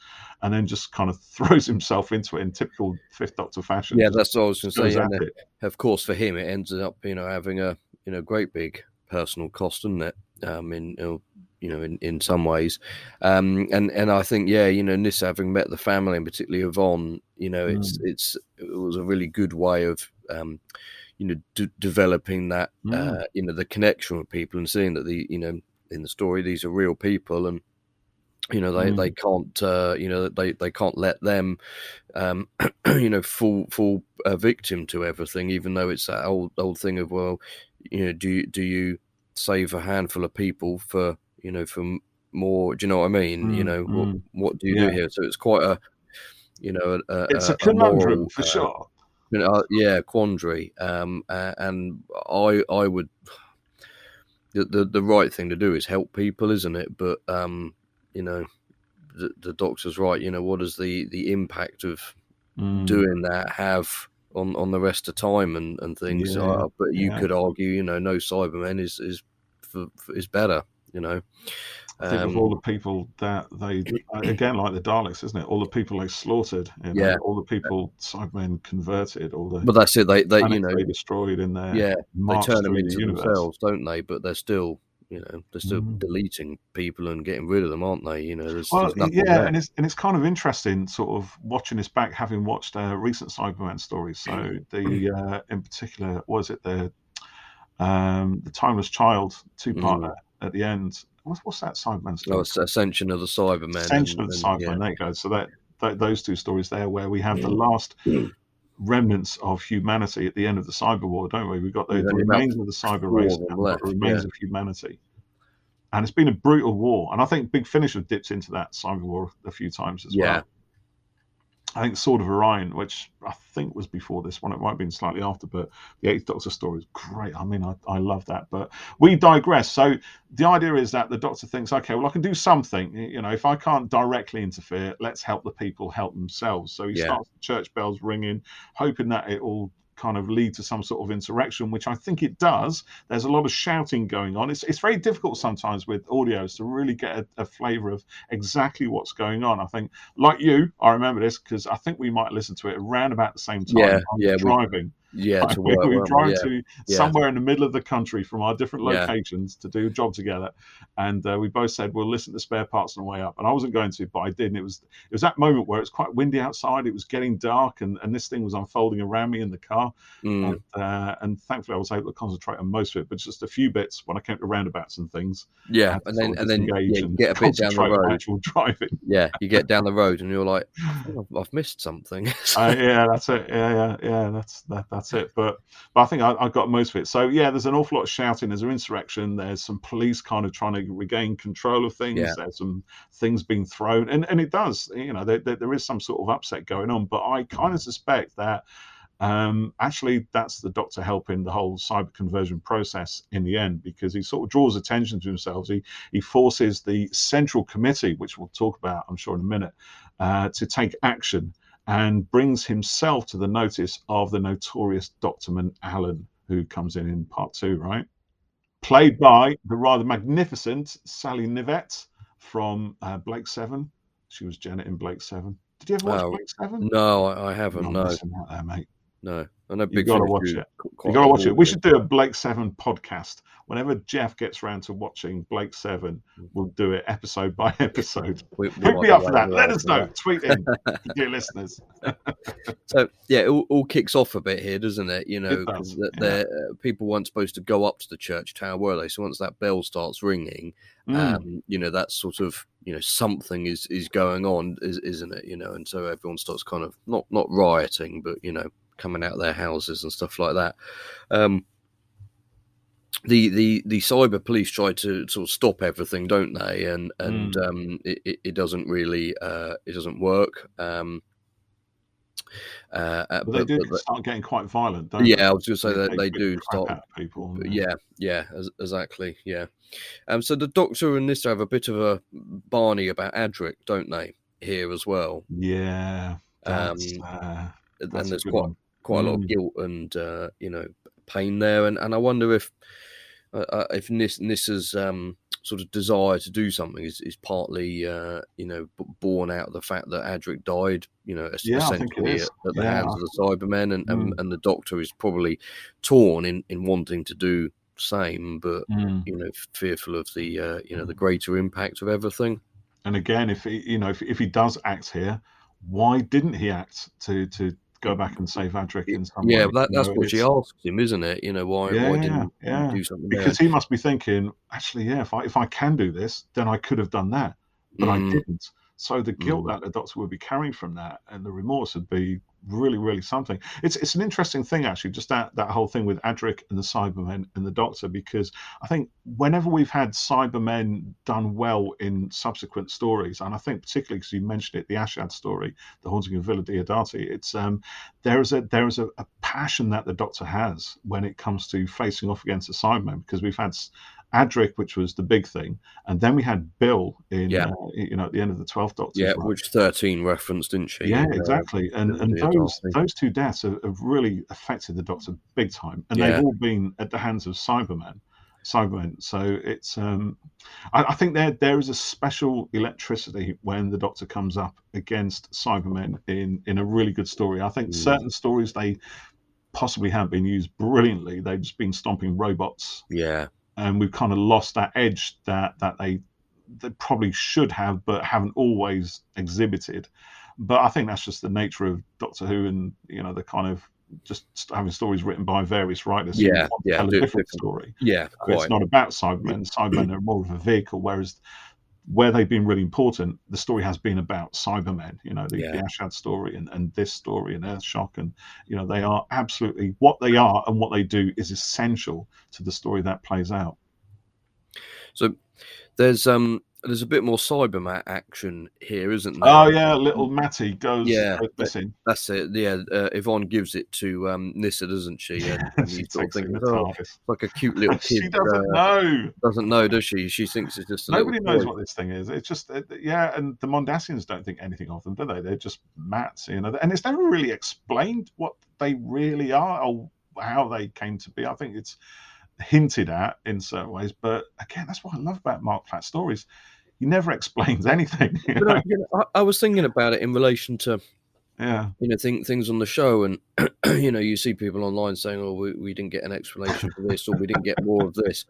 and then just kind of throws himself into it in typical Fifth Doctor fashion. yeah that's what I was going to say and, it. of course for him it ends up you know having a you know great big personal cost doesn't it um in you know, you know in, in some ways um and and I think yeah you know Nyssa having met the family and particularly Yvonne you know it's Mm. it's it was a really good way of um you know d- developing that Mm. uh you know the connection with people and seeing that the you know in the story these are real people and you know they, Mm. they can't uh, you know they, they can't let them um, you know fall fall a victim to everything even though it's that old old thing of well you know do you, do you save a handful of people for you know for more do you know what I mean you Mm, know what, mm. what do you Yeah. do here so it's quite a you know a, a, It's a a conundrum moral, for uh, sure. You know, uh, yeah, quandary. Um, a- and I, I would, the, the the right thing to do is help people, isn't it? But um, you know, the, the doctor's right. You know, what does the the impact of Mm. doing that have on on the rest of time and and things? Yeah, Uh, but you yeah. could argue, you know, no Cybermen is is for, for- is better. You know, I think of Um, all the people that they again like the Daleks, isn't it? All the people they slaughtered, you know, Yeah. all the people Cybermen converted, all the but that's it. They they you know they destroyed in their yeah they turn them through the into themselves, don't they? But they're still you know they're still Mhm. deleting people and getting rid of them, aren't they? You know, there's, Well, there's yeah, there. and it's and it's kind of interesting, sort of watching this back, having watched uh, recent Cyberman stories. So the uh, in particular, was it the um, the Timeless Child two parter at the end? What's, what's that Cyberman story? Mm. Oh, it's Ascension of the Cybermen. Ascension and- of the and, Cyberman. yeah. There you go. So that, that those two stories there, where we have the Mm. last remnants of humanity at the end of the cyber war, don't we? We've got the, There's the remains of the cyber race, and we've the remains yeah. of humanity. And it's been a brutal war, and I think Big Finish have dipped into that cyber war a few times as Yeah. well. I think Sword of Orion, which I think was before this one, it might have been slightly after, but the Eighth Doctor story is great. I mean, I, I love that. But we digress. So the idea is that the Doctor thinks, okay, well, I can do something. You know, if I can't directly interfere, let's help the people help themselves. So he Yeah. starts the church bells ringing, hoping that it will kind of lead to some sort of insurrection, which I think it does. There's a lot of shouting going on. It's, it's very difficult sometimes with audios to really get a, a flavour of exactly what's going on. I think, like you, I remember this because I think we might listen to it around about the same time. Yeah, yeah, driving. Yeah, to we work. we weren't yeah. to yeah. somewhere in the middle of the country from our different Yeah. locations to do a job together, and uh, we both said we'll listen to spare parts on the way up. And I wasn't going to, but I did. And it was it was that moment where it's quite windy outside. It was getting dark, and, and this thing was unfolding around me in the car. Mm, And, uh, and thankfully, I was able to concentrate on most of it, but just a few bits when I came to roundabouts and things. Yeah, and then and then yeah, and get a bit down the road. Actual driving. Yeah, you get down the road and you're like, "Oh, I've, I've missed something. uh, yeah, that's it. Yeah, yeah, yeah. That's that, that's it. But but I think I, I got most of it. So yeah, there's an awful lot of shouting. There's an insurrection. There's some police kind of trying to regain control of things. Yeah. There's some things being thrown, and and it does. You know, there, there, there is some sort of upset going on. But I kind of suspect that. Um, actually, that's the doctor helping the whole cyber conversion process in the end because he sort of draws attention to himself. He he forces the central committee, which we'll talk about, I'm sure, in a minute, uh, to take action and brings himself to the notice of the notorious Doctorman Allan, who comes in in part two, right? Played by the rather magnificent Sally Knyvette from uh, Blake's Seven. She was Jenna in Blake's Seven. Did you ever watch Oh, Blake's Seven? no, I, I haven't. You're No, missing out there, mate. No. I know You've gotta watch it. You got to watch it. We should do a Blake's Seven podcast. Whenever Jeff gets around to watching Blake's Seven, we'll do it episode by episode. We, we Hook me be up for that. Let us know. that. Tweet in, dear listeners. So yeah, it all, all kicks off a bit here, doesn't it? You know, that yeah. uh, people weren't supposed to go up to the church tower, were they? So once that bell starts ringing, Mm. um, you know, that's sort of you know something is is going on, is, isn't it? You know, and so everyone starts kind of not not rioting, but you know, coming out of their houses and stuff like that. Um, the the the cyber police try to sort of stop everything, don't they? And and um, it, it, doesn't really uh, it doesn't work. Um, uh, uh, But they do but- start getting quite violent, don't they? yeah, they? I was going to say that they beat do start. people. Yeah, yeah, exactly. Yeah. Um. So the Doctor and this have a bit of a Barney about Adric, don't they? Here as well, yeah. That's, Um, uh, and there's quite one. Quite a lot of Mm. guilt and uh, you know pain there, and, and I wonder if uh, uh, if Nis, Nyssa's um sort of desire to do something is, is partly uh, you know b- born out of the fact that Adric died, you know, Yeah, essentially at, at the Yeah. hands of the Cybermen, and, and Mm. and the Doctor is probably torn in in wanting to do same, but Mm. you know fearful of the uh, you know the greater impact of everything. And again, if he, you know, if, if he does act here, why didn't he act to to go back and save Adric in some Yeah, way? that, that's know, what she asks him, isn't it? You know why Yeah, why didn't yeah. do something there? because he must be thinking, actually, yeah, if I if I can do this, then I could have done that, but I Mm. didn't. So the guilt Mm. that the doctor would be carrying from that and the remorse would be really, really something. It's it's an interesting thing actually, just that that whole thing with Adric and the Cybermen and the Doctor, because I think whenever we've had Cybermen done well in subsequent stories, and I think particularly because you mentioned it, the Ashad story, the haunting of Villa Diodati, it's um there is a there is a, a passion that the Doctor has when it comes to facing off against the Cybermen, because we've had Adric, which was the big thing, and then we had Bill in Yeah. uh, you know at the end of the Twelfth Doctor. Yeah, which thirteen referenced, didn't she? Yeah, Uh, exactly. And and those those two deaths have, have really affected the Doctor big time, and Yeah. they've all been at the hands of Cybermen. Cybermen. So it's um, I, I think there there is a special electricity when the Doctor comes up against Cybermen in in a really good story. I think Mm. certain stories they possibly haven't been used brilliantly. They've just been stomping robots, Yeah, and we've kind of lost that edge that that they they probably should have, but haven't always exhibited. But I think that's just the nature of Doctor Who, and you know the kind of just having stories written by various writers. Yeah, yeah, tell a different different. story. yeah, So It's not about Cybermen. Cybermen are more of a vehicle, whereas where they've been really important, the story has been about Cybermen. You know, the, Yeah. the Ashad story and, and this story and Earthshock, and you know they are absolutely what they are and what they do is essential to the story that plays out. So there's um there's a bit more Cybermat action here, isn't there? Oh yeah, little Matty goes, Yeah, goes missing. That's it. Yeah, uh, Yvonne gives it to um, Nyssa, doesn't she? And, and she sort of takes it think, in the oh, like a cute little kid. she doesn't uh, know. doesn't know, does she? She thinks it's just a Nobody knows toy. what this thing is. It's just, uh, yeah, and the Mondasians don't think anything of them, do they? They're just mats, you know. And it's never really explained what they really are or how they came to be. I think it's hinted at in certain ways, but again, that's what I love about Marc Platt stories. He never explains anything. you But, know? uh, you know, I, I was thinking about it in relation to Yeah, you know think, things on the show, and you know you see people online saying, "Oh, we, we didn't get an explanation for this, or we didn't get more of this."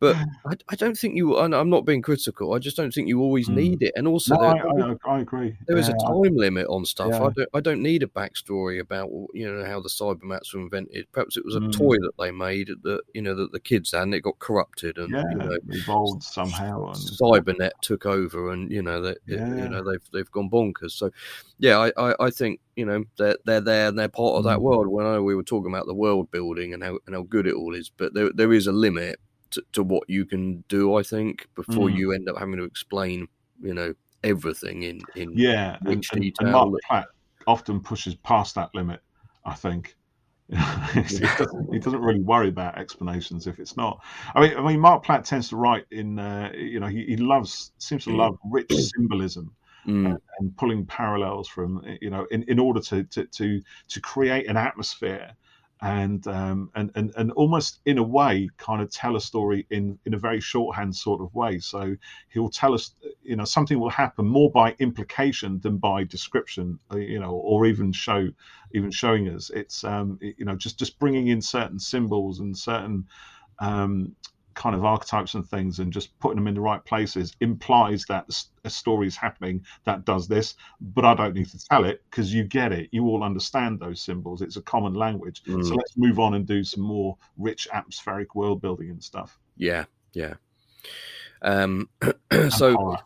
But I, I don't think you. and I'm not being critical. I just don't think you always Mm. need it. And also, no, there, I, I, agree. there is Yeah, a time limit on stuff. I don't. I don't need a backstory about you know how the Cybermats were invented. Perhaps it was a Mm. toy that they made that you know that the kids had, and it got corrupted, and yeah, you know evolved somehow. And, Cybernet took over, and you know that Yeah. you know they've they've gone bonkers. So, yeah, I, I, I think you know they're they're there and they're part of that Mm. world. When I know we were talking about the world building and how and how good it all is, but there there is a limit to, to what you can do. I think before Mm. you end up having to explain, you know, everything in in yeah, and, Which and, Marc Platt often pushes past that limit. I think he, doesn't, he doesn't really worry about explanations if it's not. I mean, I mean, Marc Platt tends to write in. Uh, you know, he, he loves seems to love rich symbolism Mm, and, and pulling parallels from you know in, in order to to to to create an atmosphere and um and, and and almost in a way kind of tell a story in in a very shorthand sort of way. So he'll tell us you know something will happen more by implication than by description uh, you know or even show even showing us. It's um you know just just bringing in certain symbols and certain um kind of archetypes and things and just putting them in the right places implies that a story is happening that does this but i don't need to tell it because you get it you all understand those symbols it's a common language so Mm. let's move on and do some more rich atmospheric world building and stuff yeah, yeah. Um, so horror.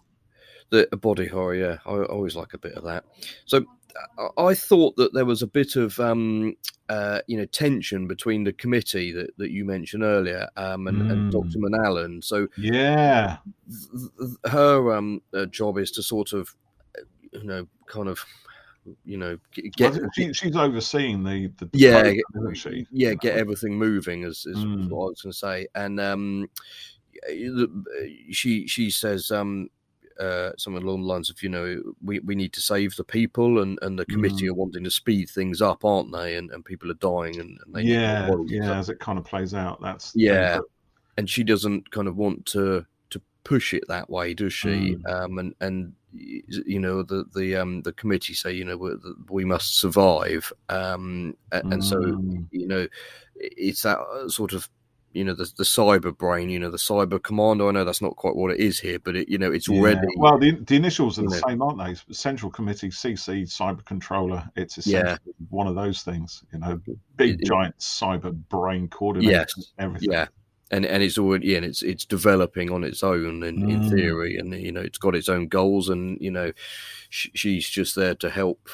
the body horror, yeah, I always like a bit of that. So I, thought that there was a bit of um, uh, you know tension between the committee that, that you mentioned earlier um, and, and Mm. Doctorman Allan. So yeah th- th- her um, uh, job is to sort of uh, you know kind of you know get she, she's overseeing the, the Yeah, program, yeah get everything moving is, is Mm. what I was going to say and um she she says um uh something along the lines of you know we, we need to save the people and and the committee Mm. are wanting to speed things up aren't they and, and people are dying and, and they yeah yeah as it kind of plays out that's Yeah. and she doesn't kind of want to to push it that way does she Mm. um and and you know the the um the committee say you know we, we must survive um a- and so Mm. you know it's that uh, sort of you know the, the cyber brain you know the cyber commander i know that's not quite what it is here but it you know it's Yeah. already Well, the, the initials are the know. same, aren't they? Central Committee, CC, Cyber Controller. It's Yeah. essentially one of those things. You know, big It- it- giant cyber brain coordinator. Yes. everything. yeah and and it's already yeah, and it's it's developing on its own in, in Mm. theory and you know it's got its own goals and you know sh- she's just there to help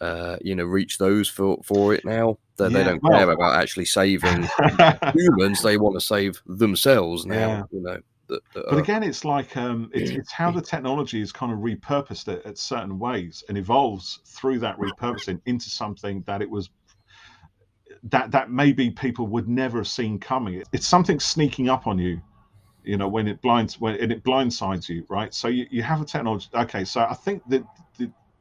uh you know reach those for for it now that they Yeah, don't well- care about actually saving humans they want to save themselves now Yeah. you know that, that But are- again, it's like um, it's, it's how the technology is kind of repurposed it at certain ways and evolves through that repurposing into something that it was that that maybe people would never have seen coming. It's something sneaking up on you, you know, when it blinds when and it blindsides you, right? So you, you have a technology. Okay, so I think that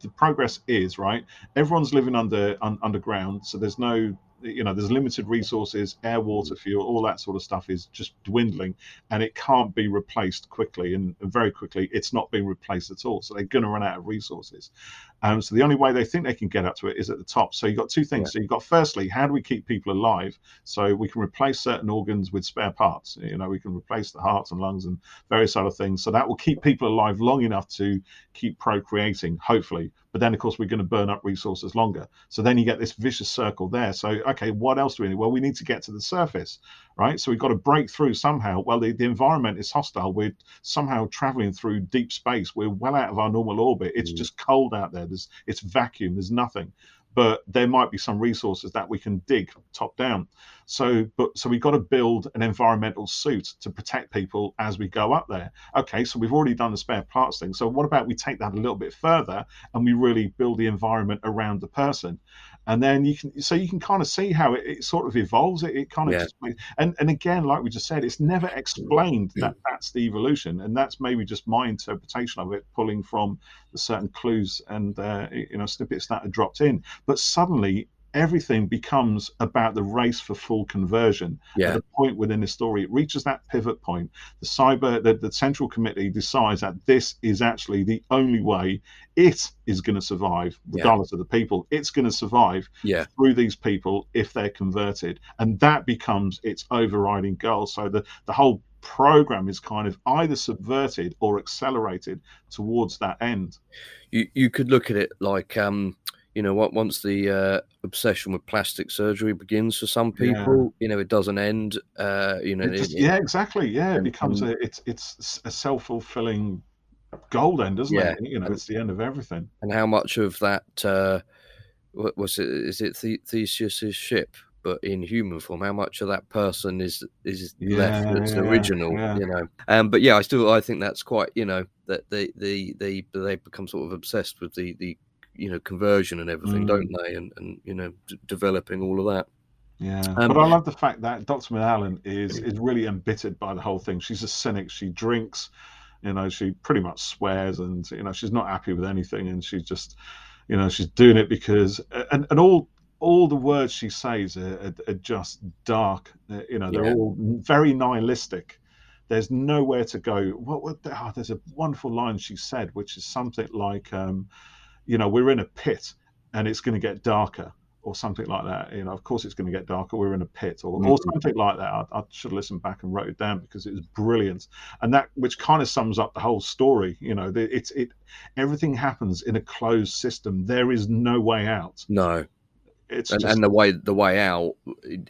the, progress is right. Everyone's living under un, underground, so there's no you know, there's limited resources, air, water, mm. fuel, all that sort of stuff is just dwindling, and it can't be replaced quickly. And, and very quickly, it's not being replaced at all. So they're going to run out of resources. Um, so the only way they think they can get up to it is at the top. So you've got two things. Yeah. So you've got firstly, how do we keep people alive? So we can replace certain organs with spare parts. You know, we can replace the hearts and lungs and various other things. So that will keep people alive long enough to keep procreating, hopefully. But then, of course, we're going to burn up resources longer. So then you get this vicious circle there. So, okay, what else do we need? Well, we need to get to the surface, right? So we've got to break through somehow. Well, the, the environment is hostile. We're somehow traveling through deep space. We're well out of our normal orbit. It's mm. just cold out there. There's it's vacuum. There's nothing but there might be some resources that we can dig top down. So, but so we've got to build an environmental suit to protect people as we go up there. Okay, so we've already done the spare parts thing. So what about we take that a little bit further and we really build the environment around the person? And then you can so you can kind of see how it, it sort of evolves it, it kind of yeah. just, and and again like we just said it's never explained that that's the evolution and that's maybe just my interpretation of it pulling from the certain clues and uh, you know snippets that are dropped in but suddenly everything becomes about the race for full conversion. Yeah. At the point within the story, it reaches that pivot point. The cyber, the, the central committee decides that this is actually the only way it is going to survive, regardless yeah. of the people. It's going to survive yeah. through these people if they're converted, and that becomes its overriding goal. So the the whole program is kind of either subverted or accelerated towards that end. You you could look at it like um you know what once the uh, obsession with plastic surgery begins for some people yeah. you know it doesn't end uh, you know just, it, yeah exactly yeah it becomes a it's it's a self-fulfilling gold end doesn't yeah. it you know it's the end of everything. And how much of that uh was it is it theseus's ship but in human form? How much of that person is is yeah, left that's yeah, original you know? Um but yeah i still i think that's quite you know that they they they they become sort of obsessed with the the you know conversion and everything, mm. don't they? And and you know d- developing all of that. Yeah, um, but I love the fact that Doctorman Allan is is really embittered by the whole thing. She's a cynic. She drinks, you know, she pretty much swears, and you know, she's not happy with anything, and she's just, you know, she's doing it because, and and all all the words she says are, are, are just dark. You know, they're yeah. all very nihilistic. There's nowhere to go. What? what oh, there's a wonderful line she said, which is something like. Um, you know, we're in a pit and it's going to get darker or something like that. You know, of course it's going to get darker. We're in a pit or, mm-hmm. or something like that. I, I should have listened back and wrote it down because it was brilliant, and that which kind of sums up the whole story. You know, it's it everything happens in a closed system. There is no way out. No, it's and, just, and the way the way out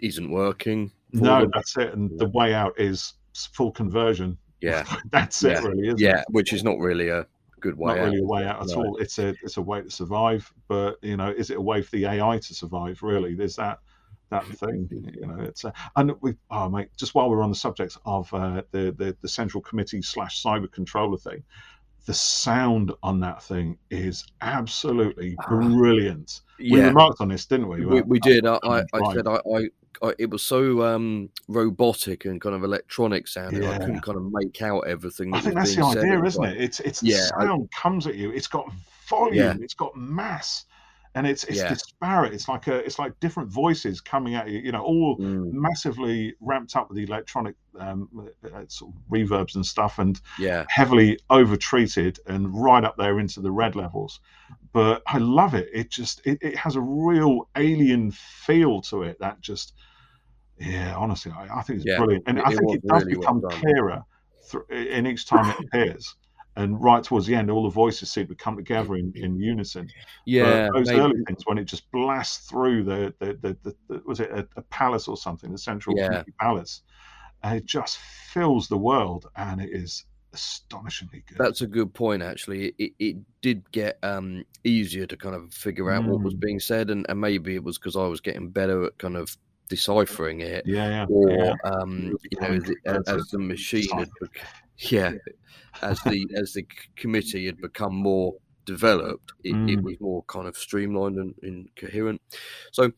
isn't working. No, them. that's it. And the way out is full conversion. Yeah, that's yeah. it. Really, yeah, it? which is not really a good way. Not out. really a way out at no. all. It's a it's a way to survive, but you know, is it a way for the AI to survive? Really, there's that that thing. You know, it's a, and we oh mate, just while we're on the subject of uh, the, the the central committee slash cyber controller thing, the sound on that thing is absolutely ah. Brilliant. Yeah. We remarked on this, didn't we? We, we did. I, I, I said I, I, it was so um, robotic and kind of electronic sounding. Yeah. I couldn't kind of make out everything. That I think that's the idea, isn't it? It's it's yeah, sound I, comes at you. It's got volume. It's got mass, and it's it's yeah. disparate. It's like a it's like different voices coming at you. You know, all mm. massively ramped up with the electronic um, uh, sort of reverbs and stuff, and yeah, heavily over treated and right up there into the red levels. But I love it. It just it, it has a real alien feel to it that just yeah, honestly, I, I think it's yeah, brilliant, and it, I think it, it does really become well clearer th- in each time it appears. And right towards the end, all the voices seem to come together in, in unison. Yeah, but those maybe. early things when it just blasts through the the, the, the, the was it a, a, palace or something, the central yeah. palace, and it just fills the world, and it is astonishingly good. That's a good point, actually. It, it did get um, easier to kind of figure out mm. what was mm. being said, and, and maybe it was because I was getting better at kind of deciphering it, yeah, yeah. or yeah. Um, you know, the, as the machine had, yeah, as the as the committee had become more developed, it, mm. it was more kind of streamlined and, and coherent. So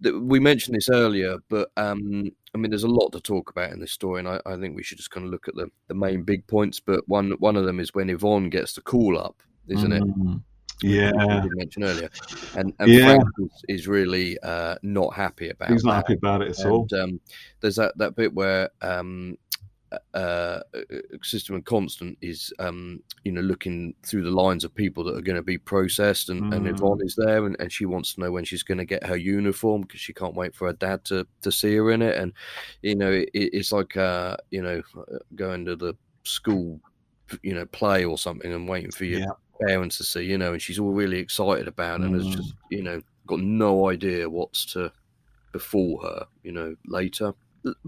the, we mentioned this earlier, but um, I mean, there's a lot to talk about in this story, and I, I, think we should just kind of look at the, the main big points. But one one of them is when Yvonne gets the call up, isn't mm. it? Yeah, did earlier, and, and Yeah. Frank is, is really uh, not happy about. he's not that. happy about it at all. Um, there's that, that bit where um, uh, Sisterman Constant is, um, you know, looking through the lines of people that are going to be processed, and, and Mm. Yvonne is there, and, and she wants to know when she's going to get her uniform because she can't wait for her dad to, to see her in it, and you know, it, it's like uh, you know, going to the school, you know, play or something, and waiting for your Yeah. parents to see, you know, and she's all really excited about it, and has Mm. just, you know, got no idea what's to befall her, you know, later.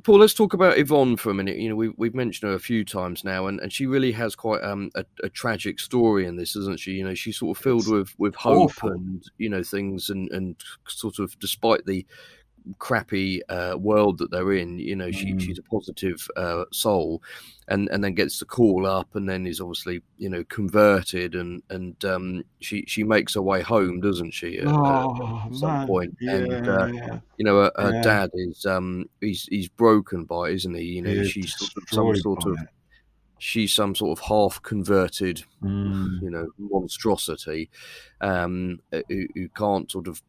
Paul, let's talk about Yvonne for a minute. You know, we, we've mentioned her a few times now, and, and she really has quite um, a, a tragic story in this, isn't she? You know, she's sort of filled with, with hope awful. and, you know, things, and, and sort of despite the crappy uh, world that they're in, you know, she, Mm. she's a positive uh, soul, and, and then gets the call up, and then is obviously, you know, converted, and and um, she she makes her way home, doesn't she? At, at Oh, some man. point, Yeah, and uh, yeah. you know, her, her Yeah. dad is um he's he's broken by, it, isn't he? You know, He she's some sort of it. she's some sort of half converted, Mm. you know, monstrosity, um, uh, who, who can't sort of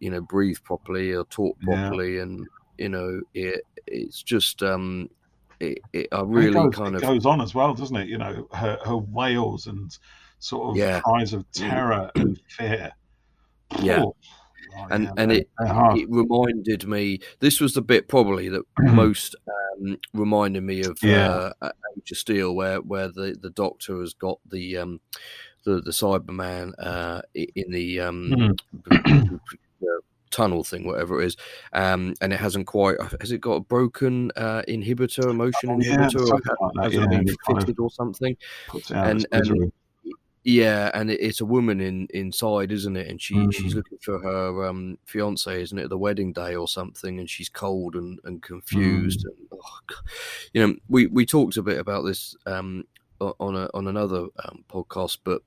you know breathe properly or talk Yeah. properly, and you know, it it's just um. It, it, I really it goes, kind of goes on as well, doesn't it? You know, her, her wails and sort of Yeah. cries of terror and fear. Yeah. Oh, and yeah, and it hard. it reminded me. This was the bit probably that most um, reminded me of Yeah. uh, Age of Steel, where where the, the Doctor has got the um, the the Cyberman uh, in the um, the tunnel thing, whatever it is, um, and it hasn't quite. Has it got a broken uh, inhibitor, emotion Yeah, inhibitor, or something like hasn't yeah, been and it kind of fitted or something? puts it out and- its and- Yeah, and it, it's a woman in inside, isn't it? And she she's Mm. looking for her um, fiance, isn't it? The wedding day or something, and she's cold and, and confused. Mm. And oh, you know, we, we talked a bit about this um, on a on another um, podcast, but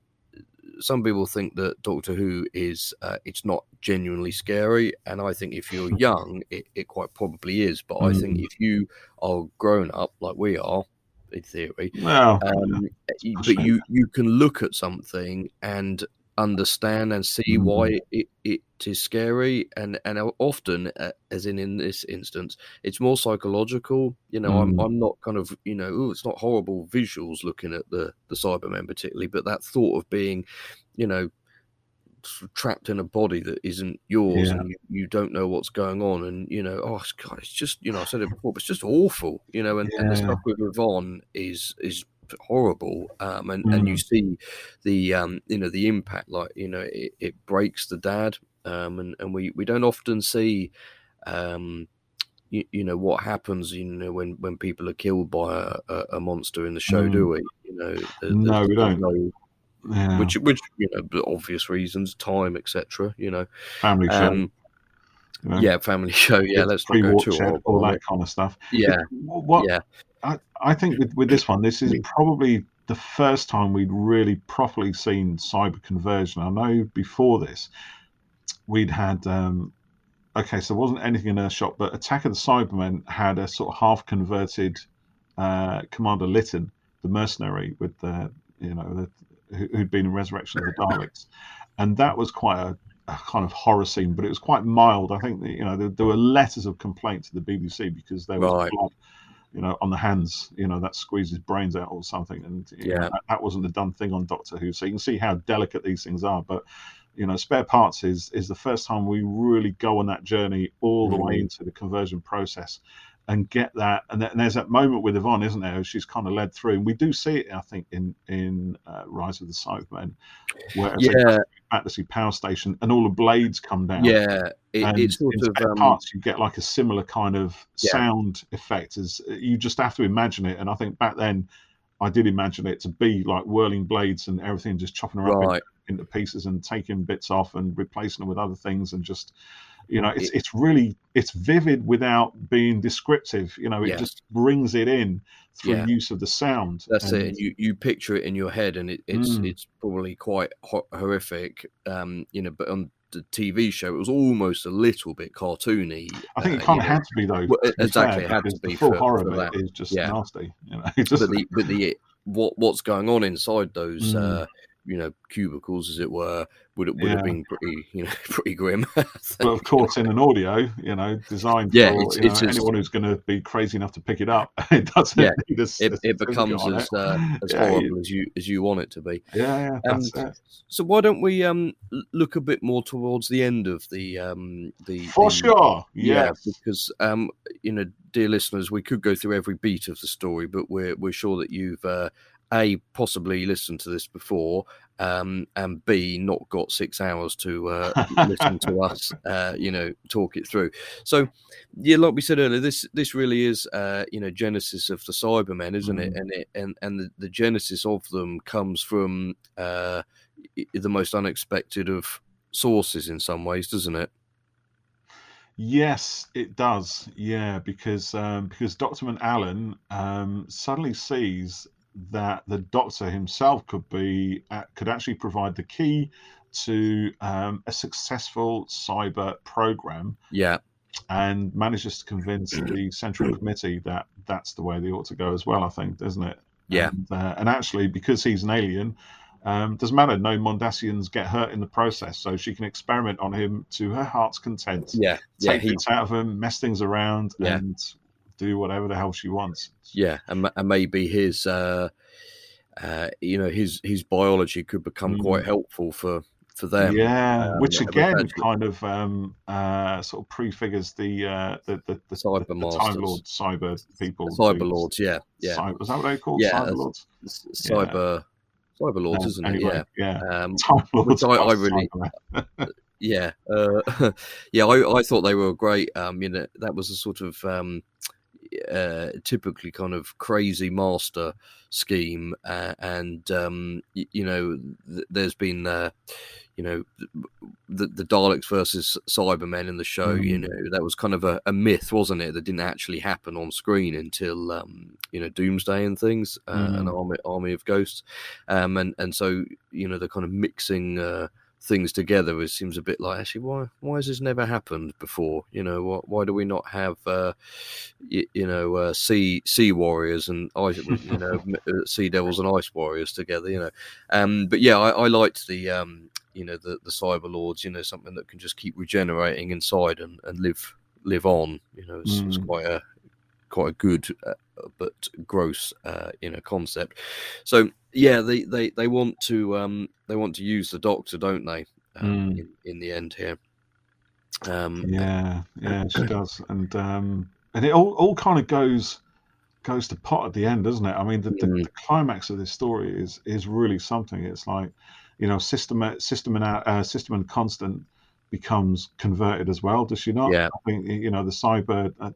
some people think that Doctor Who is uh, it's not genuinely scary, and I think if you're young, it, it quite probably is. But I think Mm. if you are grown up like we are, in theory, Well, um, y- but you you can look at something and understand and see Mhm. why it, it is scary and and often uh, as in in this instance it's more psychological you know i'm Mm. i'm not kind of you know oh it's not horrible visuals looking at the the cybermen particularly but that thought of being you know trapped in a body that isn't yours Yeah. and you, you don't know what's going on and you know oh it's, God, it's just you know i said it before but it's just awful you know and, and the stuff with yvonne is is horrible um and and you Mm. see the um you know the impact like you know it, it breaks the dad um and and we we don't often see um you, you know what happens you know when when people are killed by a, a, monster in the show Mm. do we you know there- No, we don't. no- yeah, which which you know obvious reasons time etc you know family show. um you know, yeah family show yeah let's not go too horrible all that kind of stuff. yeah What yeah I, I think with, with this one, this is probably the first time we'd really properly seen cyber conversion. I know before this, we'd had um, okay, so there wasn't anything in Earthshock, but Attack of the Cybermen had a sort of half converted uh, Commander Lytton, the mercenary with the you know the, who, who'd been in Resurrection of the Daleks, and that was quite a, a kind of horror scene, but it was quite mild. I think that, you know there, there were letters of complaint to the BBC because there was Right. blood you know, on the hands, you know, that squeezes brains out or something. And you know, Yeah. that, that wasn't a done thing on Doctor Who. So you can see how delicate these things are. But you know, spare parts is is the first time we really go on that journey all the way Mhm. into the conversion process and get that. And, th- and there's that moment with Yvonne, isn't there? She's kind of led through, and we do see it, I think, in in uh, Rise of the Cybermen, where it's yeah at the power station and all the blades come down yeah it, and it's sort in of um, parts you get like a similar kind of Yeah. sound effect as you just have to imagine it and i think back then i did imagine it to be like whirling blades and everything just chopping her up right into pieces and taking bits off and replacing them with other things and just you know it's it's really it's vivid without being descriptive you know it Yeah. just brings it in through Yeah. use of the sound That's and, it. And you, you picture it in your head, and it, it's Mm. it's probably quite ho- horrific. Um, you know, but on the TV show, it was almost a little bit cartoony. i think uh, it kind you of know. had to be though Well, exactly, fair, it had to be the full for- horror for of it is just Yeah. nasty you know it just But the but the what what's going on inside those Mm. uh, you know cubicles, as it were, would would have been pretty you know pretty grim. But of course, in an audio, you know, designed Yeah, for it's- you know, it's as- anyone who's going to be crazy enough to pick it up, it doesn't Yeah, need a, it, it becomes as it. uh, as Yeah, you- horrible as you as you want it to be. Yeah, yeah, it. So why don't we um look a bit more towards the end of the um the For the- sure. Yeah, Yes. because um, you know, dear listeners, we could go through every beat of the story, but we're we're sure that you've uh, a possibly listened to this before, um, and b not got six hours to uh, listen to us, uh, you know, talk it through. So, yeah, like we said earlier, this this really is, uh, you know, genesis of the Cybermen, isn't it? Mm. And it and and the, the genesis of them comes from uh, the most unexpected of sources in some ways, doesn't it? Yes, it does. Yeah, because um, because Dr. Allan um, suddenly sees that the Doctor himself could be uh, could actually provide the key to um, a successful cyber program, Yeah, and manages to convince the Central Committee that that's the way they ought to go as well. I think, doesn't it? Yeah. And, uh, and actually, because he's an alien, um, doesn't matter. No Mondasians get hurt in the process, so she can experiment on him to her heart's content yeah, yeah. take He, bits out of him, mess things around, Yeah. and do whatever the hell she wants. yeah, and, and maybe his, uh, uh, you know, his his biology could become Mm. quite helpful for for them. yeah, um, which again kind of um, uh, sort of prefigures the uh, the the, the, Cyber the, the Time Lord cyber people. Cyber who- lords, yeah, yeah, Cy- was that what they called? Yeah, cyber lords. Cyber cyber lords, Uh, isn't anyway, it? Yeah, um, Time lords. I- I really- yeah, uh, yeah. I, I thought they were great. Um, you know, that was a sort of um, uh, typically kind of crazy master scheme, uh, and um, y- you know, th- there's been. Uh, you know the, the Daleks versus Cybermen in the show. You Mm. know that was kind of a, a myth, wasn't it? That didn't actually happen on screen until um, you know Doomsday and things, uh, an Mm. army army of ghosts, um, and and so you know the kind of mixing uh, things together. It seems a bit like actually why why has this never happened before? You know why, why do we not have uh, you, you know uh, sea sea warriors and ice you know uh, sea devils and ice warriors together? You know, um, but yeah, I, I liked the um, you know the the cyber lords. You know something that can just keep regenerating inside and, and live live on. You know, it's, it's Mm. quite a quite a good uh, but gross uh, you know concept. So yeah, they, they, they want to um, they want to use the doctor, don't they? Um, Mm. in, in the end here. Um, Yeah, yeah, she does, and um, and it all, all kind of goes goes to pot at the end, doesn't it? I mean, the, the, Mm. the climax of this story is is really something. It's like, you know, system system and uh, Sisterman Constant becomes converted as well. Does she not? Yeah. I think you know the cyber uh,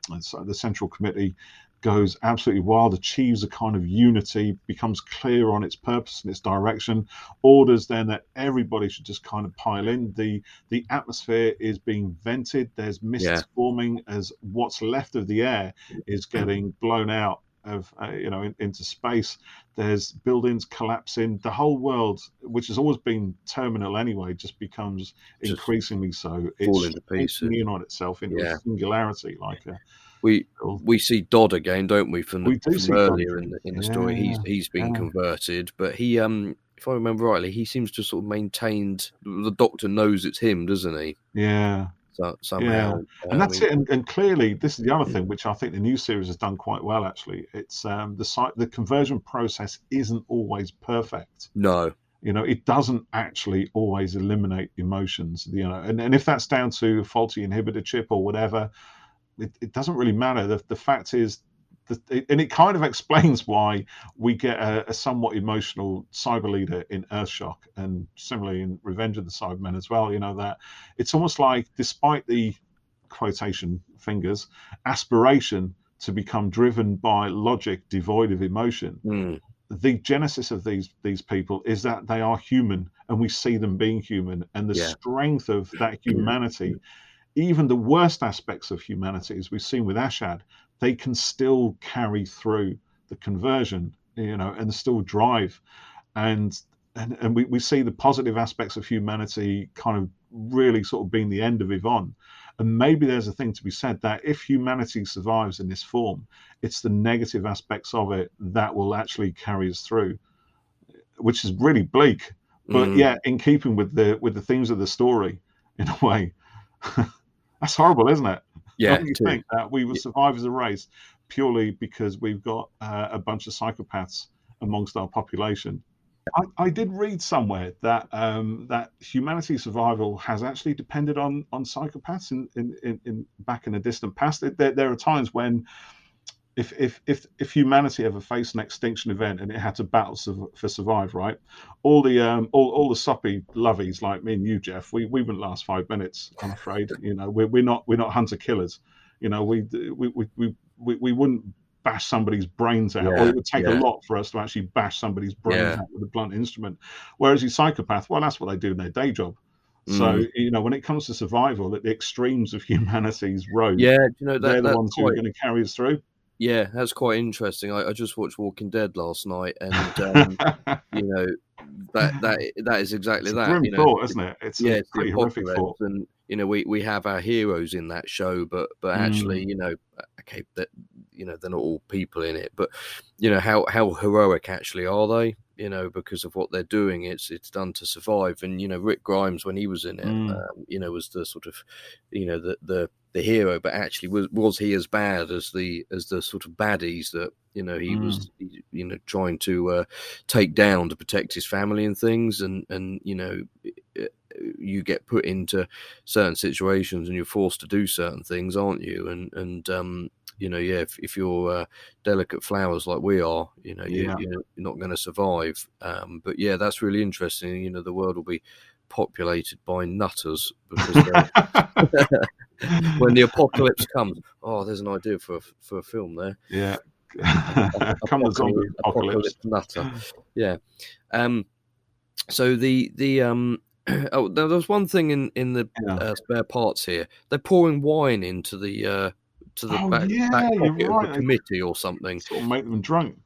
the central committee goes absolutely wild, achieves a kind of unity, becomes clear on its purpose and its direction, orders then that everybody should just kind of pile in. The the atmosphere is being vented. There's mists Yeah. forming as what's left of the air is getting blown out of uh, you know in, into space. There's buildings collapsing. The whole world, which has always been terminal anyway, just becomes Just increasingly so. pieces. shrinking in on itself into Yeah. a singularity, like a we we see Dodd again, don't we? From, the, We from Dodd earlier in the in the story, he's he's been yeah. converted, but he um if I remember rightly, he seems to sort of maintained the Doctor knows it's him, doesn't he? yeah. So, somehow, and that's Um, it. And, and clearly, this is the other thing which I think the new series has done quite well. Actually, it's um, the site. The conversion process isn't always perfect. No, You know, it doesn't actually always eliminate emotions. You know, and, and if that's down to a faulty inhibitor chip or whatever, it, it doesn't really matter. The, the fact is, it, and it kind of explains why we get a, a somewhat emotional cyber leader in Earthshock, and similarly in Revenge of the Cybermen as well. You know that it's almost like, despite the quotation fingers aspiration to become driven by logic devoid of emotion, Mm, the genesis of these these people is that they are human and we see them being human and the Yeah. strength of that humanity even the worst aspects of humanity as we've seen with ashad they can still carry through the conversion you know and still drive and and, and we, we see the positive aspects of humanity kind of really sort of being the end of Yvonne. And maybe there's a thing to be said that if humanity survives in this form, it's the negative aspects of it that will actually carry us through, which is really bleak. but Mm. yeah, in keeping with the with the themes of the story, in a way, that's horrible, isn't it? Yeah, you too. think that we will survive as a race purely because we've got uh, a bunch of psychopaths amongst our population? I, I did read somewhere that um, that humanity's survival has actually depended on on psychopaths in in, in, in back in the distant past. There, there are times when if if if if humanity ever faced an extinction event and it had to battle sur- for survive, right? All the um all, all the soppy lovies like me and you, Jeff, we, we wouldn't last five minutes. I'm afraid. You know, we're, we're not we're not hunter killers. You know, we we we we, we, we wouldn't bash somebody's brains out. or Yeah, it would take a lot for us to actually bash somebody's brains Yeah. out with a blunt instrument. Whereas you psychopath, well, that's what they do in their day job. So Mm. you know, when it comes to survival, at the extremes of humanity's road, Yeah, you know they're the ones who are going to carry us through. Yeah, that's quite interesting. I, I just watched Walking Dead last night, and um, you know that that that is exactly it's a that. grim you know, thought, isn't it? It's yeah, it's pretty horrific thought. and you know we we have our heroes in that show, but but actually, Mm. you know, okay, that you know they're not all people in it, but you know how how heroic actually are they? You know, because of what they're doing, it's it's done to survive. And you know, Rick Grimes when he was in it, Mm. um, you know, was the sort of you know the the the hero, but actually was was he as bad as the as the sort of baddies that you know he was you know trying to uh, take down to protect his family and things, and and you know uh, you get put into certain situations and you're forced to do certain things, aren't you? And and um, you know, yeah, if, if you're uh, delicate flowers like we are, you know, you, Yeah. you're not going to survive. Um, but yeah, that's really interesting. You know, the world will be populated by nutters because when the apocalypse comes, oh, there's an idea for a, for a film there. yeah. Come the zombie apocalypse. nutter. Yeah. Um. So the the um. Oh, there was one thing in in the Yeah. uh, spare parts here. They're pouring wine into the uh to the Oh, back, yeah, back pocket of right. the committee or something. Sort of make them drunk.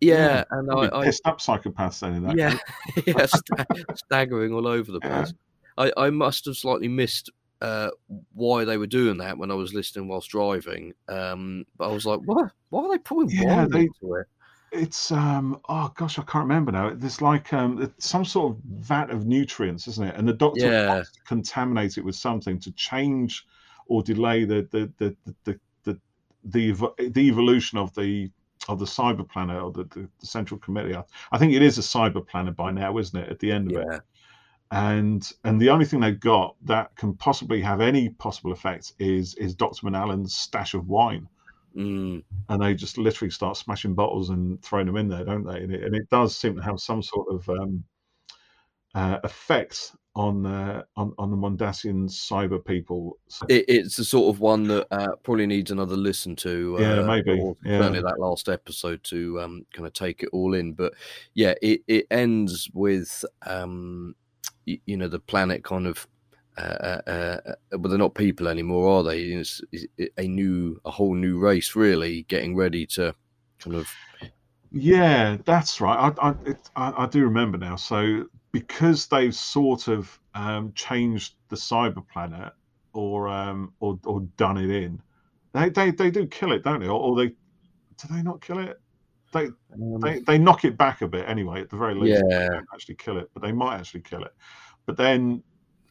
Yeah, and I, Probably I pissed up psychopaths then in that yeah, yeah, sta- staggering all over the Yeah. place. I, I must have slightly missed uh, why they were doing that when I was listening whilst driving. Um, but I was like, what? Why are they pouring Yeah, wine they- into it? It's um oh gosh, I can't remember now. There's like um it's some sort of vat of nutrients, isn't it? And the doctor Yeah. wants to contaminate it with something to change or delay the the the the the, the, the, evo- the evolution of the of the cyber planet or the, the, the central committee. I, I think it is a cyber planet by now, isn't it? At the end of it. And and the only thing they've got that can possibly have any possible effect is is Doctorman Allan's stash of wine, mm, and they just literally start smashing bottles and throwing them in there, don't they? And it, and it does seem to have some sort of um, uh, effect on uh, on on the Mondasian cyber people. So, it, it's the sort of one that uh, probably needs another listen to. Yeah, uh, maybe, or yeah. Certainly that last episode to um, kind of take it all in. But yeah, it, it ends with um, y- you know the planet kind of. Uh, uh, uh, but they're not people anymore, are they? It's, it's a new, a whole new race, really, getting ready to kind of. Yeah, that's right. I I, it, I I do remember now. So because they've sort of um, changed the cyber planet or um, or or done it in, they they, they do kill it, don't they? Or, or they do they not kill it? They, Um, they they knock it back a bit anyway. At the very least, they Yeah. don't actually kill it, but they might actually kill it. But then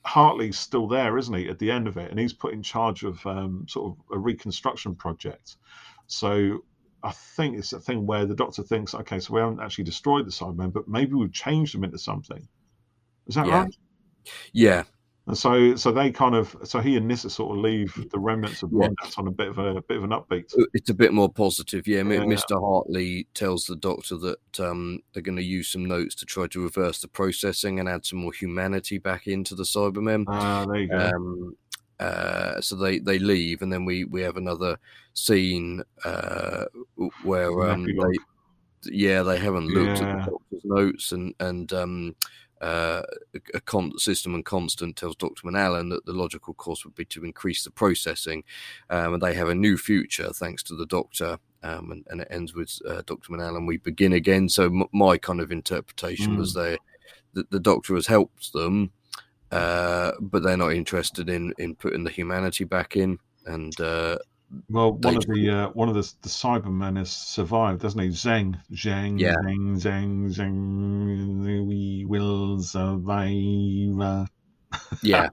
Hartley's still there, isn't he? At the end of it, and he's put in charge of um, sort of a reconstruction project. So I think it's a thing where the Doctor thinks, okay, so we haven't actually destroyed the Cybermen, but maybe we've changed them into something. Is that Yeah. right? yeah, And so, so they kind of, so he and Nyssa sort of leave the remnants of Yeah. On a bit of a bit of an upbeat. it's a bit more positive. Yeah, Yeah. Mr. Hartley tells the doctor that um, they're going to use some notes to try to reverse the processing and add some more humanity back into the Cybermen. Ah, there you go. Um, uh, so they, they leave, and then we, we have another scene uh, where um, they, yeah, they haven't looked at the doctor's notes, and and um, uh, a, Sisterman Constant tells Doctorman Allan that the logical course would be to increase the processing, um, and they have a new future thanks to the Doctor. Um, and, and it ends with uh, Doctorman Allan. We begin again. So m- my kind of interpretation Mm. was there that the Doctor has helped them, uh, but they're not interested in in putting the humanity back in, and uh, Well, one of the uh, one of the the Cybermen has survived, doesn't he? Zeng, Zheng, Yeah. Zeng, Zeng, Zeng. We will survive. Yeah,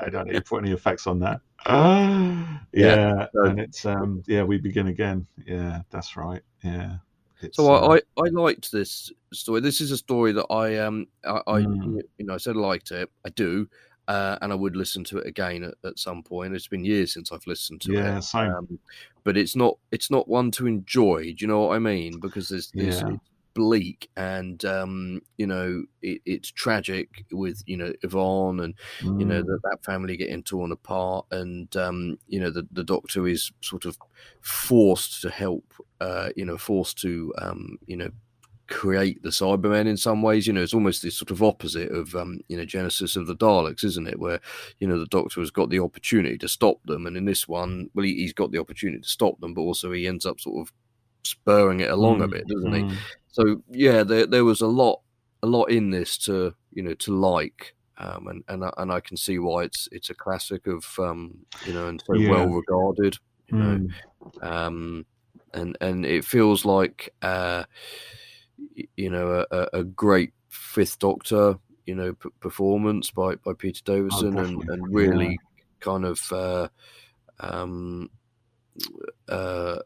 I don't need to put any effects on that. yeah, Yeah, so- and it's um, yeah, we begin again. Yeah, that's right. Yeah. It's, So uh, I, I, I liked this story. This is a story that I um I, I Mm. you know I said I liked it. I do, uh, and I would listen to it again at, at some point. It's been years since I've listened to yeah, it. same. Um, but it's not it's not one to enjoy. Do you know what I mean? Because there's, there's Yeah. Bleak and um you know it, it's tragic with you know Yvonne and you know Mm, that that family getting torn apart and um you know the, the doctor is sort of forced to help uh you know forced to um you know create the cybermen in some ways. You know it's almost this sort of opposite of um you know genesis of the daleks isn't it? Where you know the doctor has got the opportunity to stop them and in this one well he, he's got the opportunity to stop them but also he ends up sort of spurring it along a mm, bit doesn't he? Mm. So yeah, there there was a lot a lot in this to you know to like, um, and and I- and I can see why it's it's a classic of um, you know and so Yeah. well regarded, you know, Mm. um, and and it feels like uh, you know a, a great Fifth Doctor you know p- performance by by Peter Davison and definitely, and yeah. really kind of uh, um, uh,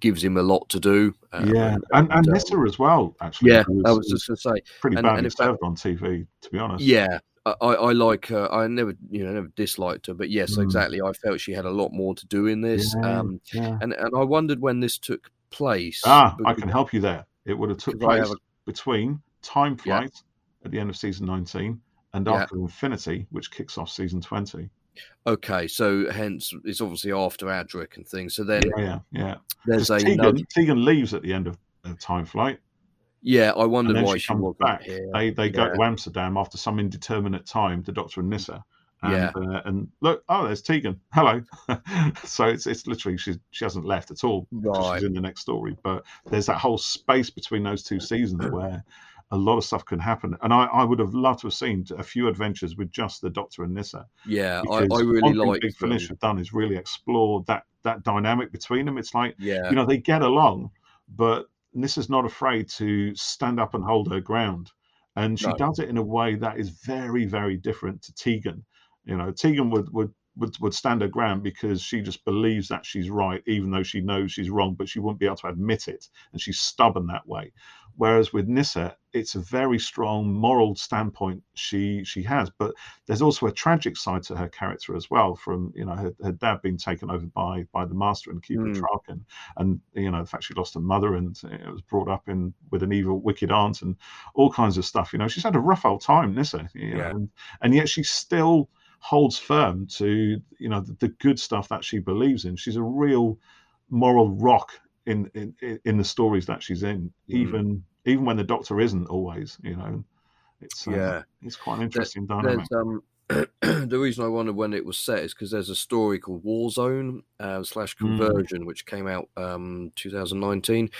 gives him a lot to do. uh, yeah, and and uh, Nyssa as well. Actually, yeah, who I was just going to say, pretty and- badly and in fact- served on TV, to be honest. yeah, I, I like her. I never, you know, never disliked her, but yes, Mm. exactly. I felt she had a lot more to do in this, Yeah, um, yeah. and and I wondered when this took place. Ah, I can help you there. It would have took place have between Time Yeah. Flight at the end of season 19 and Yeah. Of Infinity, which kicks off season 20. Okay, so hence it's obviously after Adric and things. So then Yeah, yeah, yeah. there's a Tegan. Tegan leaves at the end of, Time Flight, Yeah, I wonder why she she comes back. here. They they go to Amsterdam after some indeterminate time. The Doctor and Nyssa. And, Yeah. uh, and look, oh, there's Tegan. Hello. so it's it's literally she's she hasn't left at all. because She's in the next story, but there's that whole space between those two seasons where a lot of stuff can happen. And I, I would have loved to have seen a few adventures with just the Doctor and Nyssa. Yeah, I, I really like. Big Finish have done is really explore that that dynamic between them. It's like yeah, you know they get along, but Nyssa's not afraid to stand up and hold her ground, and she No. does it in a way that is very very different to Tegan. You know, Tegan would would. Would, would stand her ground because she just believes that she's right, even though she knows she's wrong, but she wouldn't be able to admit it, and she's stubborn that way. Whereas with Nyssa, it's a very strong moral standpoint she she has, but there's also a tragic side to her character as well. From you know her, her dad being taken over by by the Master and Keeper Mm. Traken, and you know the fact she lost her mother and it was brought up in with an evil, wicked aunt and all kinds of stuff. You know she's had a rough old time, Nyssa. You know, Yeah. and, and yet she still holds firm to you know the, the good stuff that she believes in. She's a real moral rock in in, in the stories that she's in, Mm. even even when the Doctor isn't always. You know, it's uh, yeah. it's quite an interesting dynamic. Um the reason I wondered when it was set is because there's a story called Warzone uh, slash Mm. Conversion, which came out um 2019,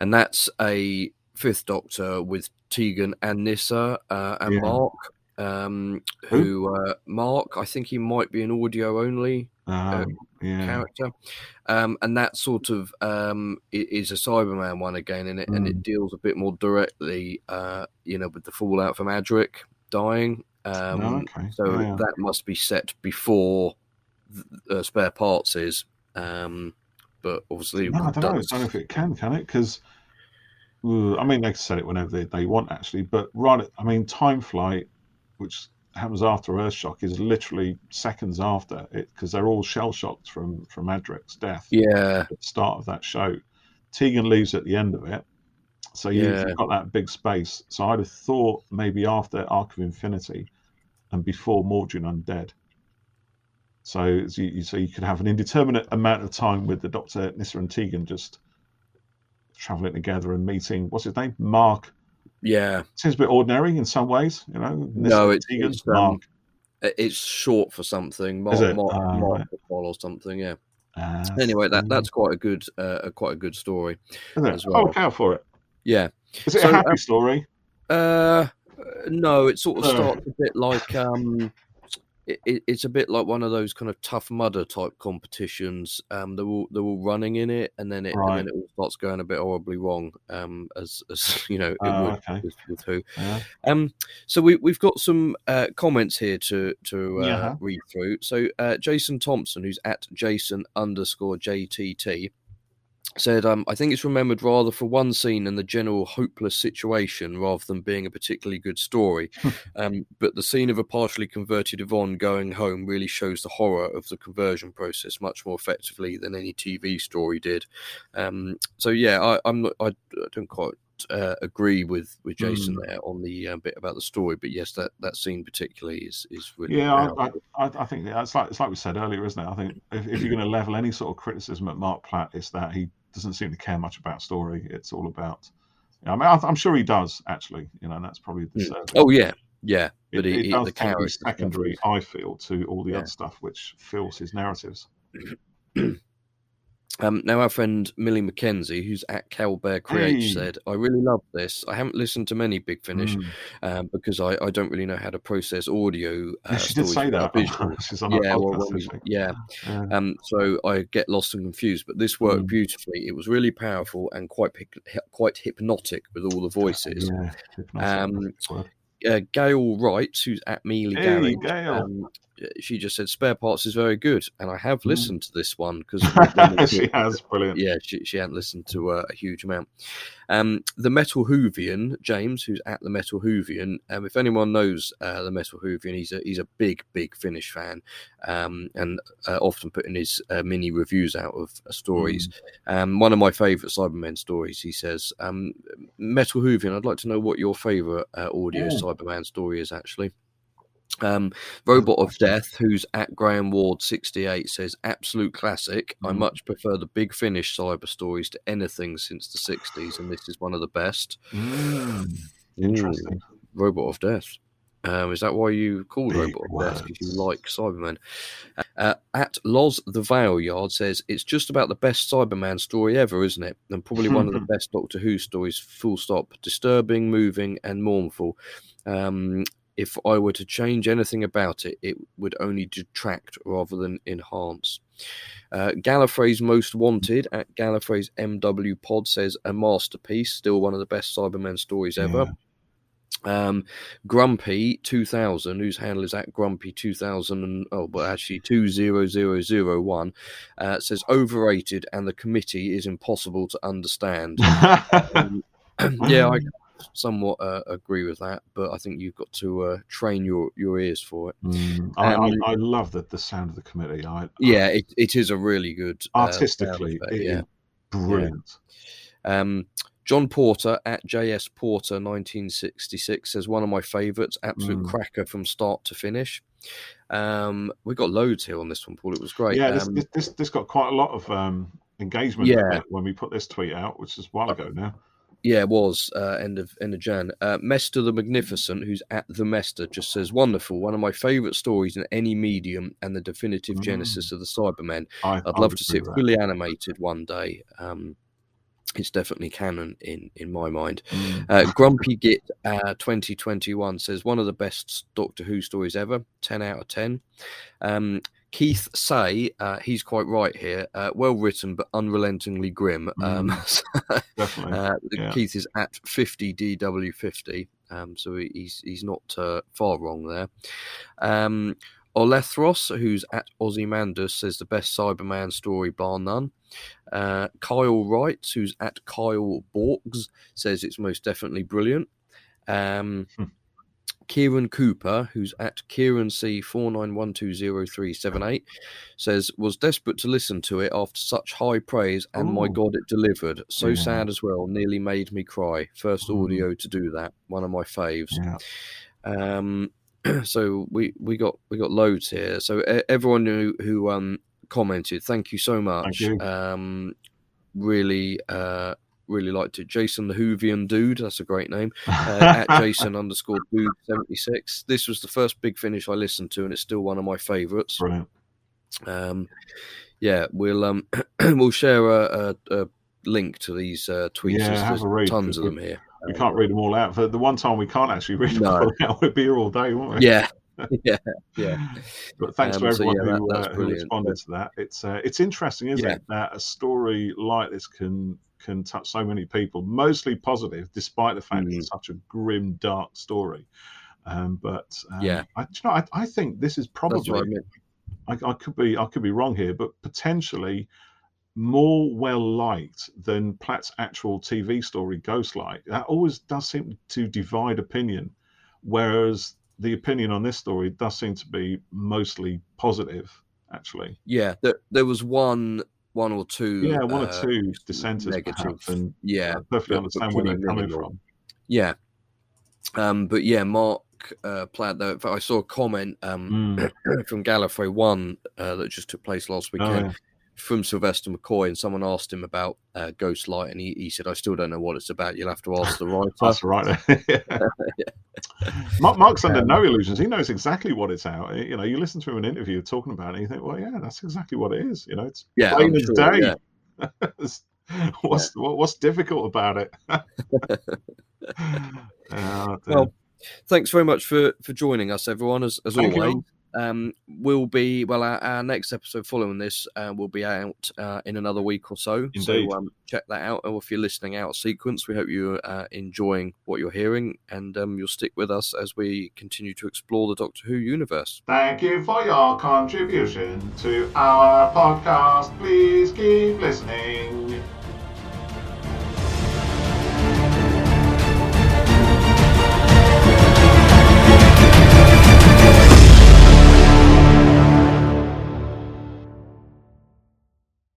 and that's a Fifth Doctor with Tegan and Nyssa uh, and Yeah. Mark. Um, Who? who uh, Mark? I think he might be an audio only Um, yeah. character, um, and that sort of um, is a Cyberman one again, and it and Mm. it deals a bit more directly, uh, you know, with the fallout from Adric dying. Um, Oh, okay. So Yeah. that must be set before uh, spare parts is, um, but obviously No, I don't know. I don't know if it can, can it? Because I mean, they can set it whenever they, they want, actually. But right, I mean, Time Flight, which happens after Earthshock is literally seconds after it because they're all shell shocked from from Adric's death yeah, at the start of that show. Tegan leaves at the end of it, so you, Yeah. you've got that big space. So I'd have thought maybe after Arc of Infinity and before Mawdryn Undead. So, so you, so you could have an indeterminate amount of time with the Doctor, Nyssa, and Tegan just traveling together and meeting. What's his name? Mark. Yeah. Seems a bit ordinary in some ways, you know. No, it's- it's, um, Mark. It- It's short for something, Mark, Is it? Mark, Ah, Mark right. Or something. Yeah. Ah, Anyway, that that's quite a good, uh, quite a good story. As Oh, well. look out for it. Yeah. Is it So, a happy um, story? Uh, no, it sort of Oh. starts a bit like um, it, it, it's a bit like one of those kind of tough mudder type competitions. Um, they're all they're all running in it, and then it and then it all starts going a bit horribly wrong. Um, as as you know, it Oh, would okay. with, with who. Yeah. Um, so we we've got some uh, comments here to to uh, Yeah. read through. So uh, Jason Thompson, who's at Jason underscore JTT, said, um, "I think it's remembered rather for one scene and the general hopeless situation rather than being a particularly good story. um, but the scene of a partially converted Yvonne going home really shows the horror of the conversion process much more effectively than any TV story did. Um, so yeah, I, I'm not, I, I don't quite." Uh, agree with with Jason Mm. there on the uh, bit about the story, but yes, that that scene particularly is is really Yeah, I. I, I think it's like it's like we said earlier, isn't it? I think if, if you're going to level any sort of criticism at Marc Platt, it's that he doesn't seem to care much about story. It's all about. I mean, I, I'm sure he does actually. You know, and that's probably the. Mm. oh yeah, yeah, it, but he, it does the tend to be character stuff secondary. I feel to all the Yeah. other stuff which fills his narratives. Um, now, our friend Millie McKenzie, who's at Calbear Creates, Hey. said, I really love this. I haven't listened to many Big Finish Mm. um, because I, I don't really know how to process audio. Uh, Yeah, she did say that. visual. She's on yeah, well, we- yeah. Yeah. Um, so I get lost and confused, but this worked Mm. beautifully. It was really powerful and quite quite hypnotic with all the voices. Yeah, Um, that's the word. Uh, Gail Wright, who's at Mealy Hey, Gail. um, she just said spare parts is very good, and I have Mm. listened to this one because she has brilliant. yeah, she, she hadn't listened to uh, a huge amount. Um, the Metal Hoovian, James, who's at the Metal Hoovian. Um, if anyone knows uh, the Metal Hoovian, he's a he's a big big Finish fan, um, and uh, often putting his uh, mini reviews out of uh, stories. Um, one of my favourite Cybermen stories, he says, um, Metal Hoovian. I'd like to know what your favourite uh, audio Oh. Cyberman story is actually. Um, Robot of Death, who's at Graham Ward 68, says, Absolute classic. I Mhm. much prefer the big finish cyber stories to anything since the 60s, and this is one of the best. Mm, interesting. Robot of Death. Um, is that why you called Big Robot of Death? Because you like Cyberman. Uh, at Loz the Vale Yard says, It's just about the best Cyberman story ever, isn't it? And probably one of the best Doctor Who stories, full stop. Disturbing, moving, and mournful. Um, if I were to change anything about it, it would only detract rather than enhance. Uh, Gallifrey's Most Wanted at Gallifrey's MW Pod says a masterpiece, still one of the best Cybermen stories ever. Um, Grumpy 2000, whose handle is at Grumpy 2000, and oh, but actually 20001, uh, says overrated and the committee is impossible to understand. Um, yeah, I somewhat uh, agree with that, but I think you've got to uh, train your, your ears for it. Mm, I, Um, I, I love the, the sound of the committee. I, Yeah, it, it is a really good uh, artistically, effect, it is yeah. brilliant. Um, John Porter at JS Porter 1966 says one of my favourites, absolute Mm. cracker from start to finish. Um, we got loads here on this one, Paul. It was great. Yeah, this, um, this, this this got quite a lot of um, engagement Yeah. when we put this tweet out, which is a while ago now. Yeah, it was uh, end of end of Jan. Uh, Mester the Magnificent, who's at the Mester, just says wonderful. One of my favourite stories in any medium, and the definitive Mm. genesis of the Cybermen. I, I'd I love to see it that. fully animated one day. Um, it's definitely canon in in my mind. Mm. Uh, Grumpy Git uh, 2021 says one of the best Doctor Who stories ever. 10 out of 10. Um, Keith Say, uh, he's quite right here. Uh, well written, but unrelentingly grim. Um, so, Definitely. uh, yeah. Keith is at 50 DW50, um, so he's he's not uh, far wrong there. Um, Olethros, who's at Ozymandias, says the best Cyberman story, bar none. Uh, Kyle Wright, who's at Kyle Borgs, says it's most definitely brilliant. Um, Hmm. Kieran Cooper, who's at Kieran C four nine one two zero three seven eight, says was desperate to listen to it after such high praise, and my God, it delivered. So Yeah. sad as well, nearly made me cry. First Mm. audio to do that, one of my faves. Yeah. Um, so we we got we got loads here. So everyone who who um commented, thank you so much. you. Um, really uh really liked it. Jason the Hoovian dude, that's a great name. Uh, at Jason underscore dude seventy six. This was the first big finish I listened to, and it's still one of my favourites. Brilliant. Um, yeah, we'll um we'll share a, a, a link to these uh, tweets. Yeah, There's- have There's a read, tons of them here. We can't read them all out. For the one time we can't actually read them No. all out, we'd be here all day, won't we? Yeah, yeah, yeah. But thanks Um, to so, everyone yeah, who, that's uh, who responded to that. It's uh, it's interesting, isn't Yeah. it, that a story like this can can touch so many people, mostly positive, despite the fact Mm. it's such a grim, dark story. Um, but um, Yeah. I, you know, I, I think this is what I probably—I I could be I could be wrong here, but potentially more well liked than Platt's actual TV story Ghostlight. That always does seem to divide opinion, whereas the opinion on this story does seem to be mostly positive. Actually, Yeah, there, there was one, one or two. yeah, one or uh, two dissenters negative. perhaps, and Yeah, I perfectly but- understand but where they're coming minimal. from. yeah. Um, but yeah, Marc uh, Platt. Though, I saw a comment um, Mm. from Gallifrey One uh, that just took place last Oh, weekend yeah. from Sylvester McCoy, and someone asked him about uh, Ghostlight, and he, he said, "I still don't know what it's about. You'll have to ask the writer." That's right. Marc, Marc's under Um, no illusions. He knows exactly what it's out. You know, you listen to him in an interview talking about it, and you think, well, yeah, that's exactly what it is. You know, it's yeah, plain as sure, day. yeah. What's what, what's difficult about it? Oh. Well, Thanks very much for for joining us, everyone. As as Thank you. Always, um, we'll be well. Our, our next episode following this uh, will be out uh, in another week or so. Indeed. So um, check that out. Or if you're listening out sequence, we hope you're uh, enjoying what you're hearing, and um, you'll stick with us as we continue to explore the Doctor Who universe. Thank you for your contribution to our podcast. Please keep listening.